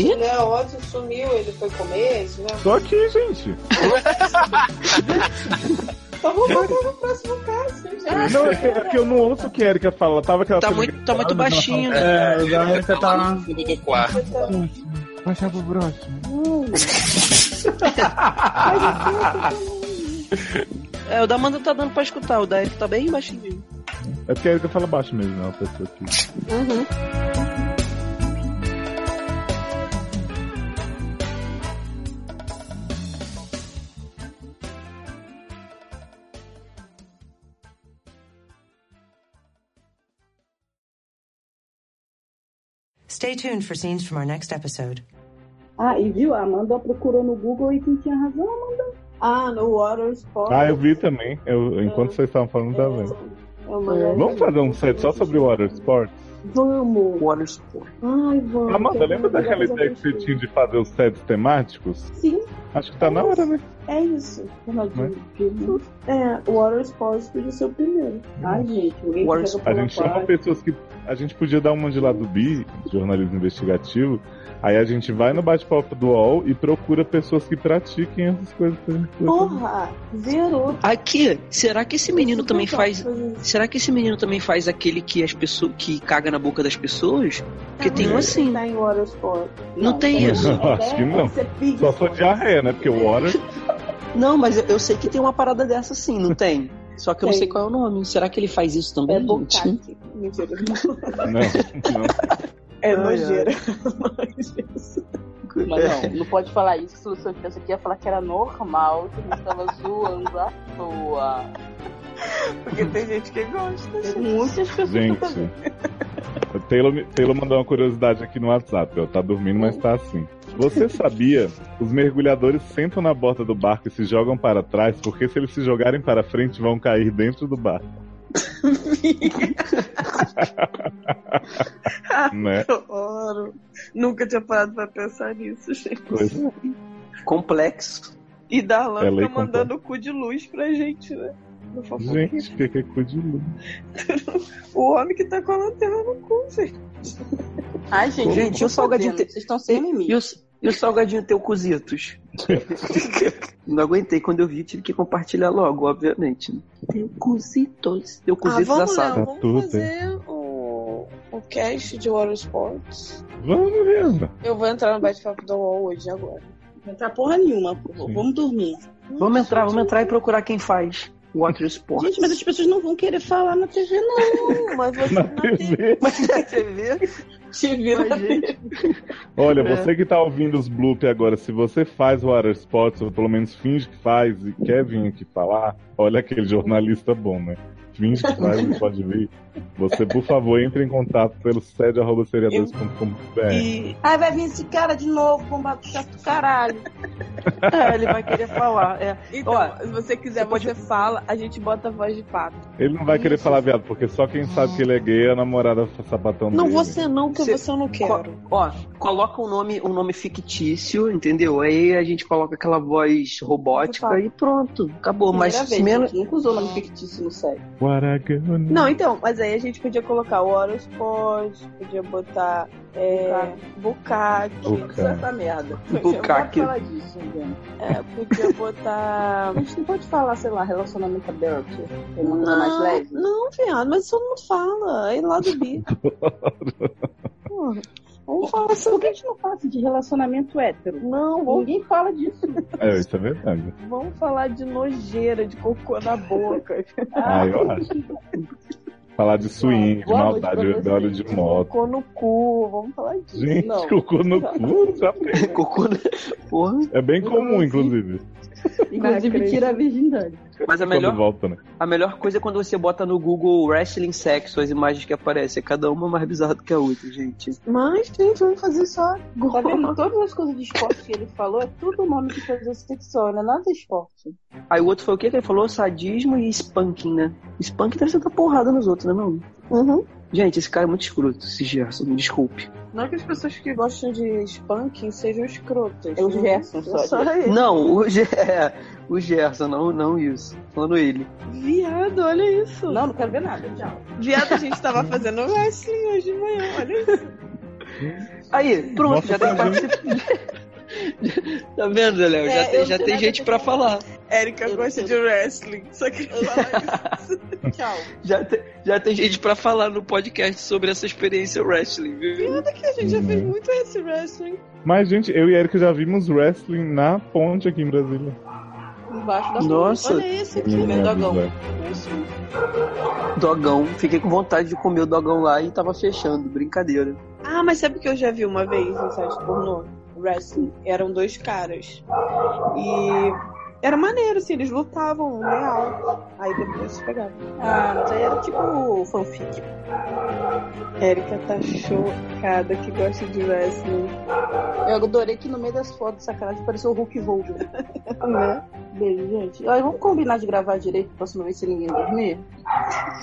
Gente, Que? o Leózio sumiu, ele foi comer, isso, né? Tô aqui, gente. Então (laughs) vamos voltar no próximo caso, gente. Não, é que, é que eu não ouço o que a Erika fala. Tava aquela Tá cena muito, tá muito gravada, baixinho. É, o da Erika tá. Fundo do quarto. Baixar pro próximo. (laughs) É, o da Amanda tá dando pra escutar, o da Eric tá bem baixinho. É porque a Erika fala baixo mesmo, não, a pessoa aqui. Stay tuned for scenes from our next episode. Ah, e viu? A Amanda procurou no Google e quem tinha razão, Amanda. Ah, no Water Sport. Ah, eu vi também. Eu, enquanto vocês estavam falando, tá vendo. É Vamos fazer um set só sobre Water Sports? Vamos. Water Sport. Ai, vamos. Amanda, lembra daquela ideia que você tinha de fazer os sets temáticos? Sim, Acho que tá na hora, né? é isso. Né? É, o Water Sports podia ser o primeiro. Ai, gente, alguém joga A gente chama pessoas que. A gente podia dar uma de lá do BI, jornalismo investigativo. Aí a gente vai no bate-papo do UOL e procura pessoas que pratiquem essas coisas Porra, zerou. Aqui, será que esse menino também faz. Será que esse menino também faz aquele que as pessoas que caga na boca das pessoas? Porque tem um assim. Tá. Não tem isso. (laughs) Acho que não. Pica. Só for diarreia, né? Porque o water. (laughs) Não, mas eu, eu sei que tem uma parada dessa sim, não tem? Só que eu não Tem. sei qual é o nome. Será que ele faz isso também? É. Mentira. (laughs) Não, não. É Ai, nojeira. (laughs) Mas não, não pode falar isso, se você pensa que ia falar que era normal, que a gente tava (laughs) zoando à toa. Porque tem gente que gosta. Tem muitas pessoas que Gente, Taylor, Taylor mandou uma curiosidade aqui no WhatsApp. Ó, tá dormindo, mas tá assim. Você sabia? Os mergulhadores sentam na borda do barco e se jogam para trás, porque se eles se jogarem para frente, vão cair dentro do barco. (laughs) né? Adoro. Nunca tinha parado pra pensar nisso, gente. Pois é. Complexo. E Darlan É fica mandando o cu de luz pra gente, né? No fofoquinho. Gente, que que é cu de luz? O homem que tá com a lanterna no cu, gente. Ai, gente, Gente, e o salgadinho Vocês estão sem limite. E o, e o salgadinho teu cozitos? (laughs) não aguentei quando eu vi, tive que compartilhar logo, obviamente. né? Teu cozitos. Teu Ah, cozitos vamos, Léo, assado. Tá vamos tudo, fazer o, o cast de Water Sports. Vamos mesmo. Eu vou entrar no bate-papo do UOL hoje, agora. Não tá porra nenhuma, porra. Vamos dormir. Vamos entrar, vamos entrar e procurar quem faz Water Sports. Gente, mas as pessoas não vão querer falar na TV, não. Mas você Na não tem TV. Mas na TV, te vira mas, gente, Olha, É. você que tá ouvindo os bloop agora, se você faz Water Sports, ou pelo menos finge que faz e quer vir aqui falar, olha aquele jornalista bom, né? Finge que faz e pode vir. Você, por favor, entre em contato pelo sede.seriadores.com.br. E Ai, vai vir esse cara de novo, bombado chato do caralho. (laughs) é, ele vai querer falar. É. então, Ó, se você quiser, você pode- você fala, a gente bota a voz de pato. Ele não vai querer falar, viado, porque só quem sabe que ele é gay é a namorada sapatão Não, dele. você não, que Você- você eu não quero. Ó, coloca um nome, um nome fictício, entendeu? Aí a gente coloca aquela voz robótica e pronto, acabou. Mas Primeira se vez, menos. nunca usou nome fictício no sério. Não, então, mas aí a gente podia colocar o Sports, podia botar é, Bucaque, Bucaque. Essa merda. Bucaque. Não disso, é, podia (laughs) botar. A gente não pode falar, sei lá, relacionamento aberto. Tem uma coisa mais Não, leve. não, viado, mas isso não fala. É lá do bi. (laughs) Porra, Vamos falar Por sobre. que a gente não fala assim de relacionamento hétero? Não, vamos, Ninguém fala disso. É, isso é verdade. vamos falar de nojeira, de cocô na boca. Ah, eu (laughs) acho. Falar de swing, de maldade, de óleo de moto. Cocô no cu, vamos falar disso. Gente, Não. cocô no cu, (laughs) já tem. Cocô, né? Porra. É bem comum, inclusive. (laughs) Inclusive, tira a virgindade. Mas a melhor, volta, né? a melhor coisa é quando você bota no Google wrestling sexo, as imagens que aparecem. Cada uma mais bizarra do que a outra, gente. Mas, gente, vamos fazer só Tá vendo? Todas as coisas de esporte que ele falou é tudo nome de coisa sexual, não é nada de esporte. Aí o outro foi o quê que ele falou? Sadismo e spanking, né? Spanking deve ser dar porrada nos outros, né, não? Uhum. Gente, esse cara é muito escroto, esse Gerson, me desculpe. Não que as pessoas que gostam de spanking sejam escrotas. É o né? Gerson É só. só ele. Não, o, Ge- (laughs) é, o Gerson, não, não isso. Falando ele. Viado, olha isso. Não, não quero ver nada. Tchau. Viado, a gente tava fazendo wrestling hoje de manhã, olha isso. Aí, pronto, Nossa, já tem pra participante. (laughs) tá vendo, Léo? Já É, tem, eu já tem gente pra falar. Érica gosta de wrestling, só queria falar isso. (laughs) Tchau. Já tem, já tem gente pra falar no podcast sobre essa experiência wrestling, viu? Viado que a gente já fez muito esse wrestling. Mas, gente, eu e Erika já vimos wrestling na ponte aqui em Brasília. Embaixo da Nossa, Olha esse aqui, meu dogão. vida. Wrestling. dogão. Fiquei com vontade de comer o dogão lá e tava fechando. Brincadeira. Ah, mas sabe o que eu já vi uma vez em site pornô? Wrestling. Eram dois caras. E Era maneiro, assim, eles lutavam real. Aí depois pegavam. Ah, mas aí era tipo fanfic. Érica tá chocada que gosta de wrestling. Eu adorei que no meio das fotos, sacanagem, apareceu o Hulk Hogan. (laughs) né? Beijo, gente. Aí vamos combinar de gravar direito próxima vez se ninguém dormir?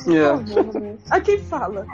É. A quem fala?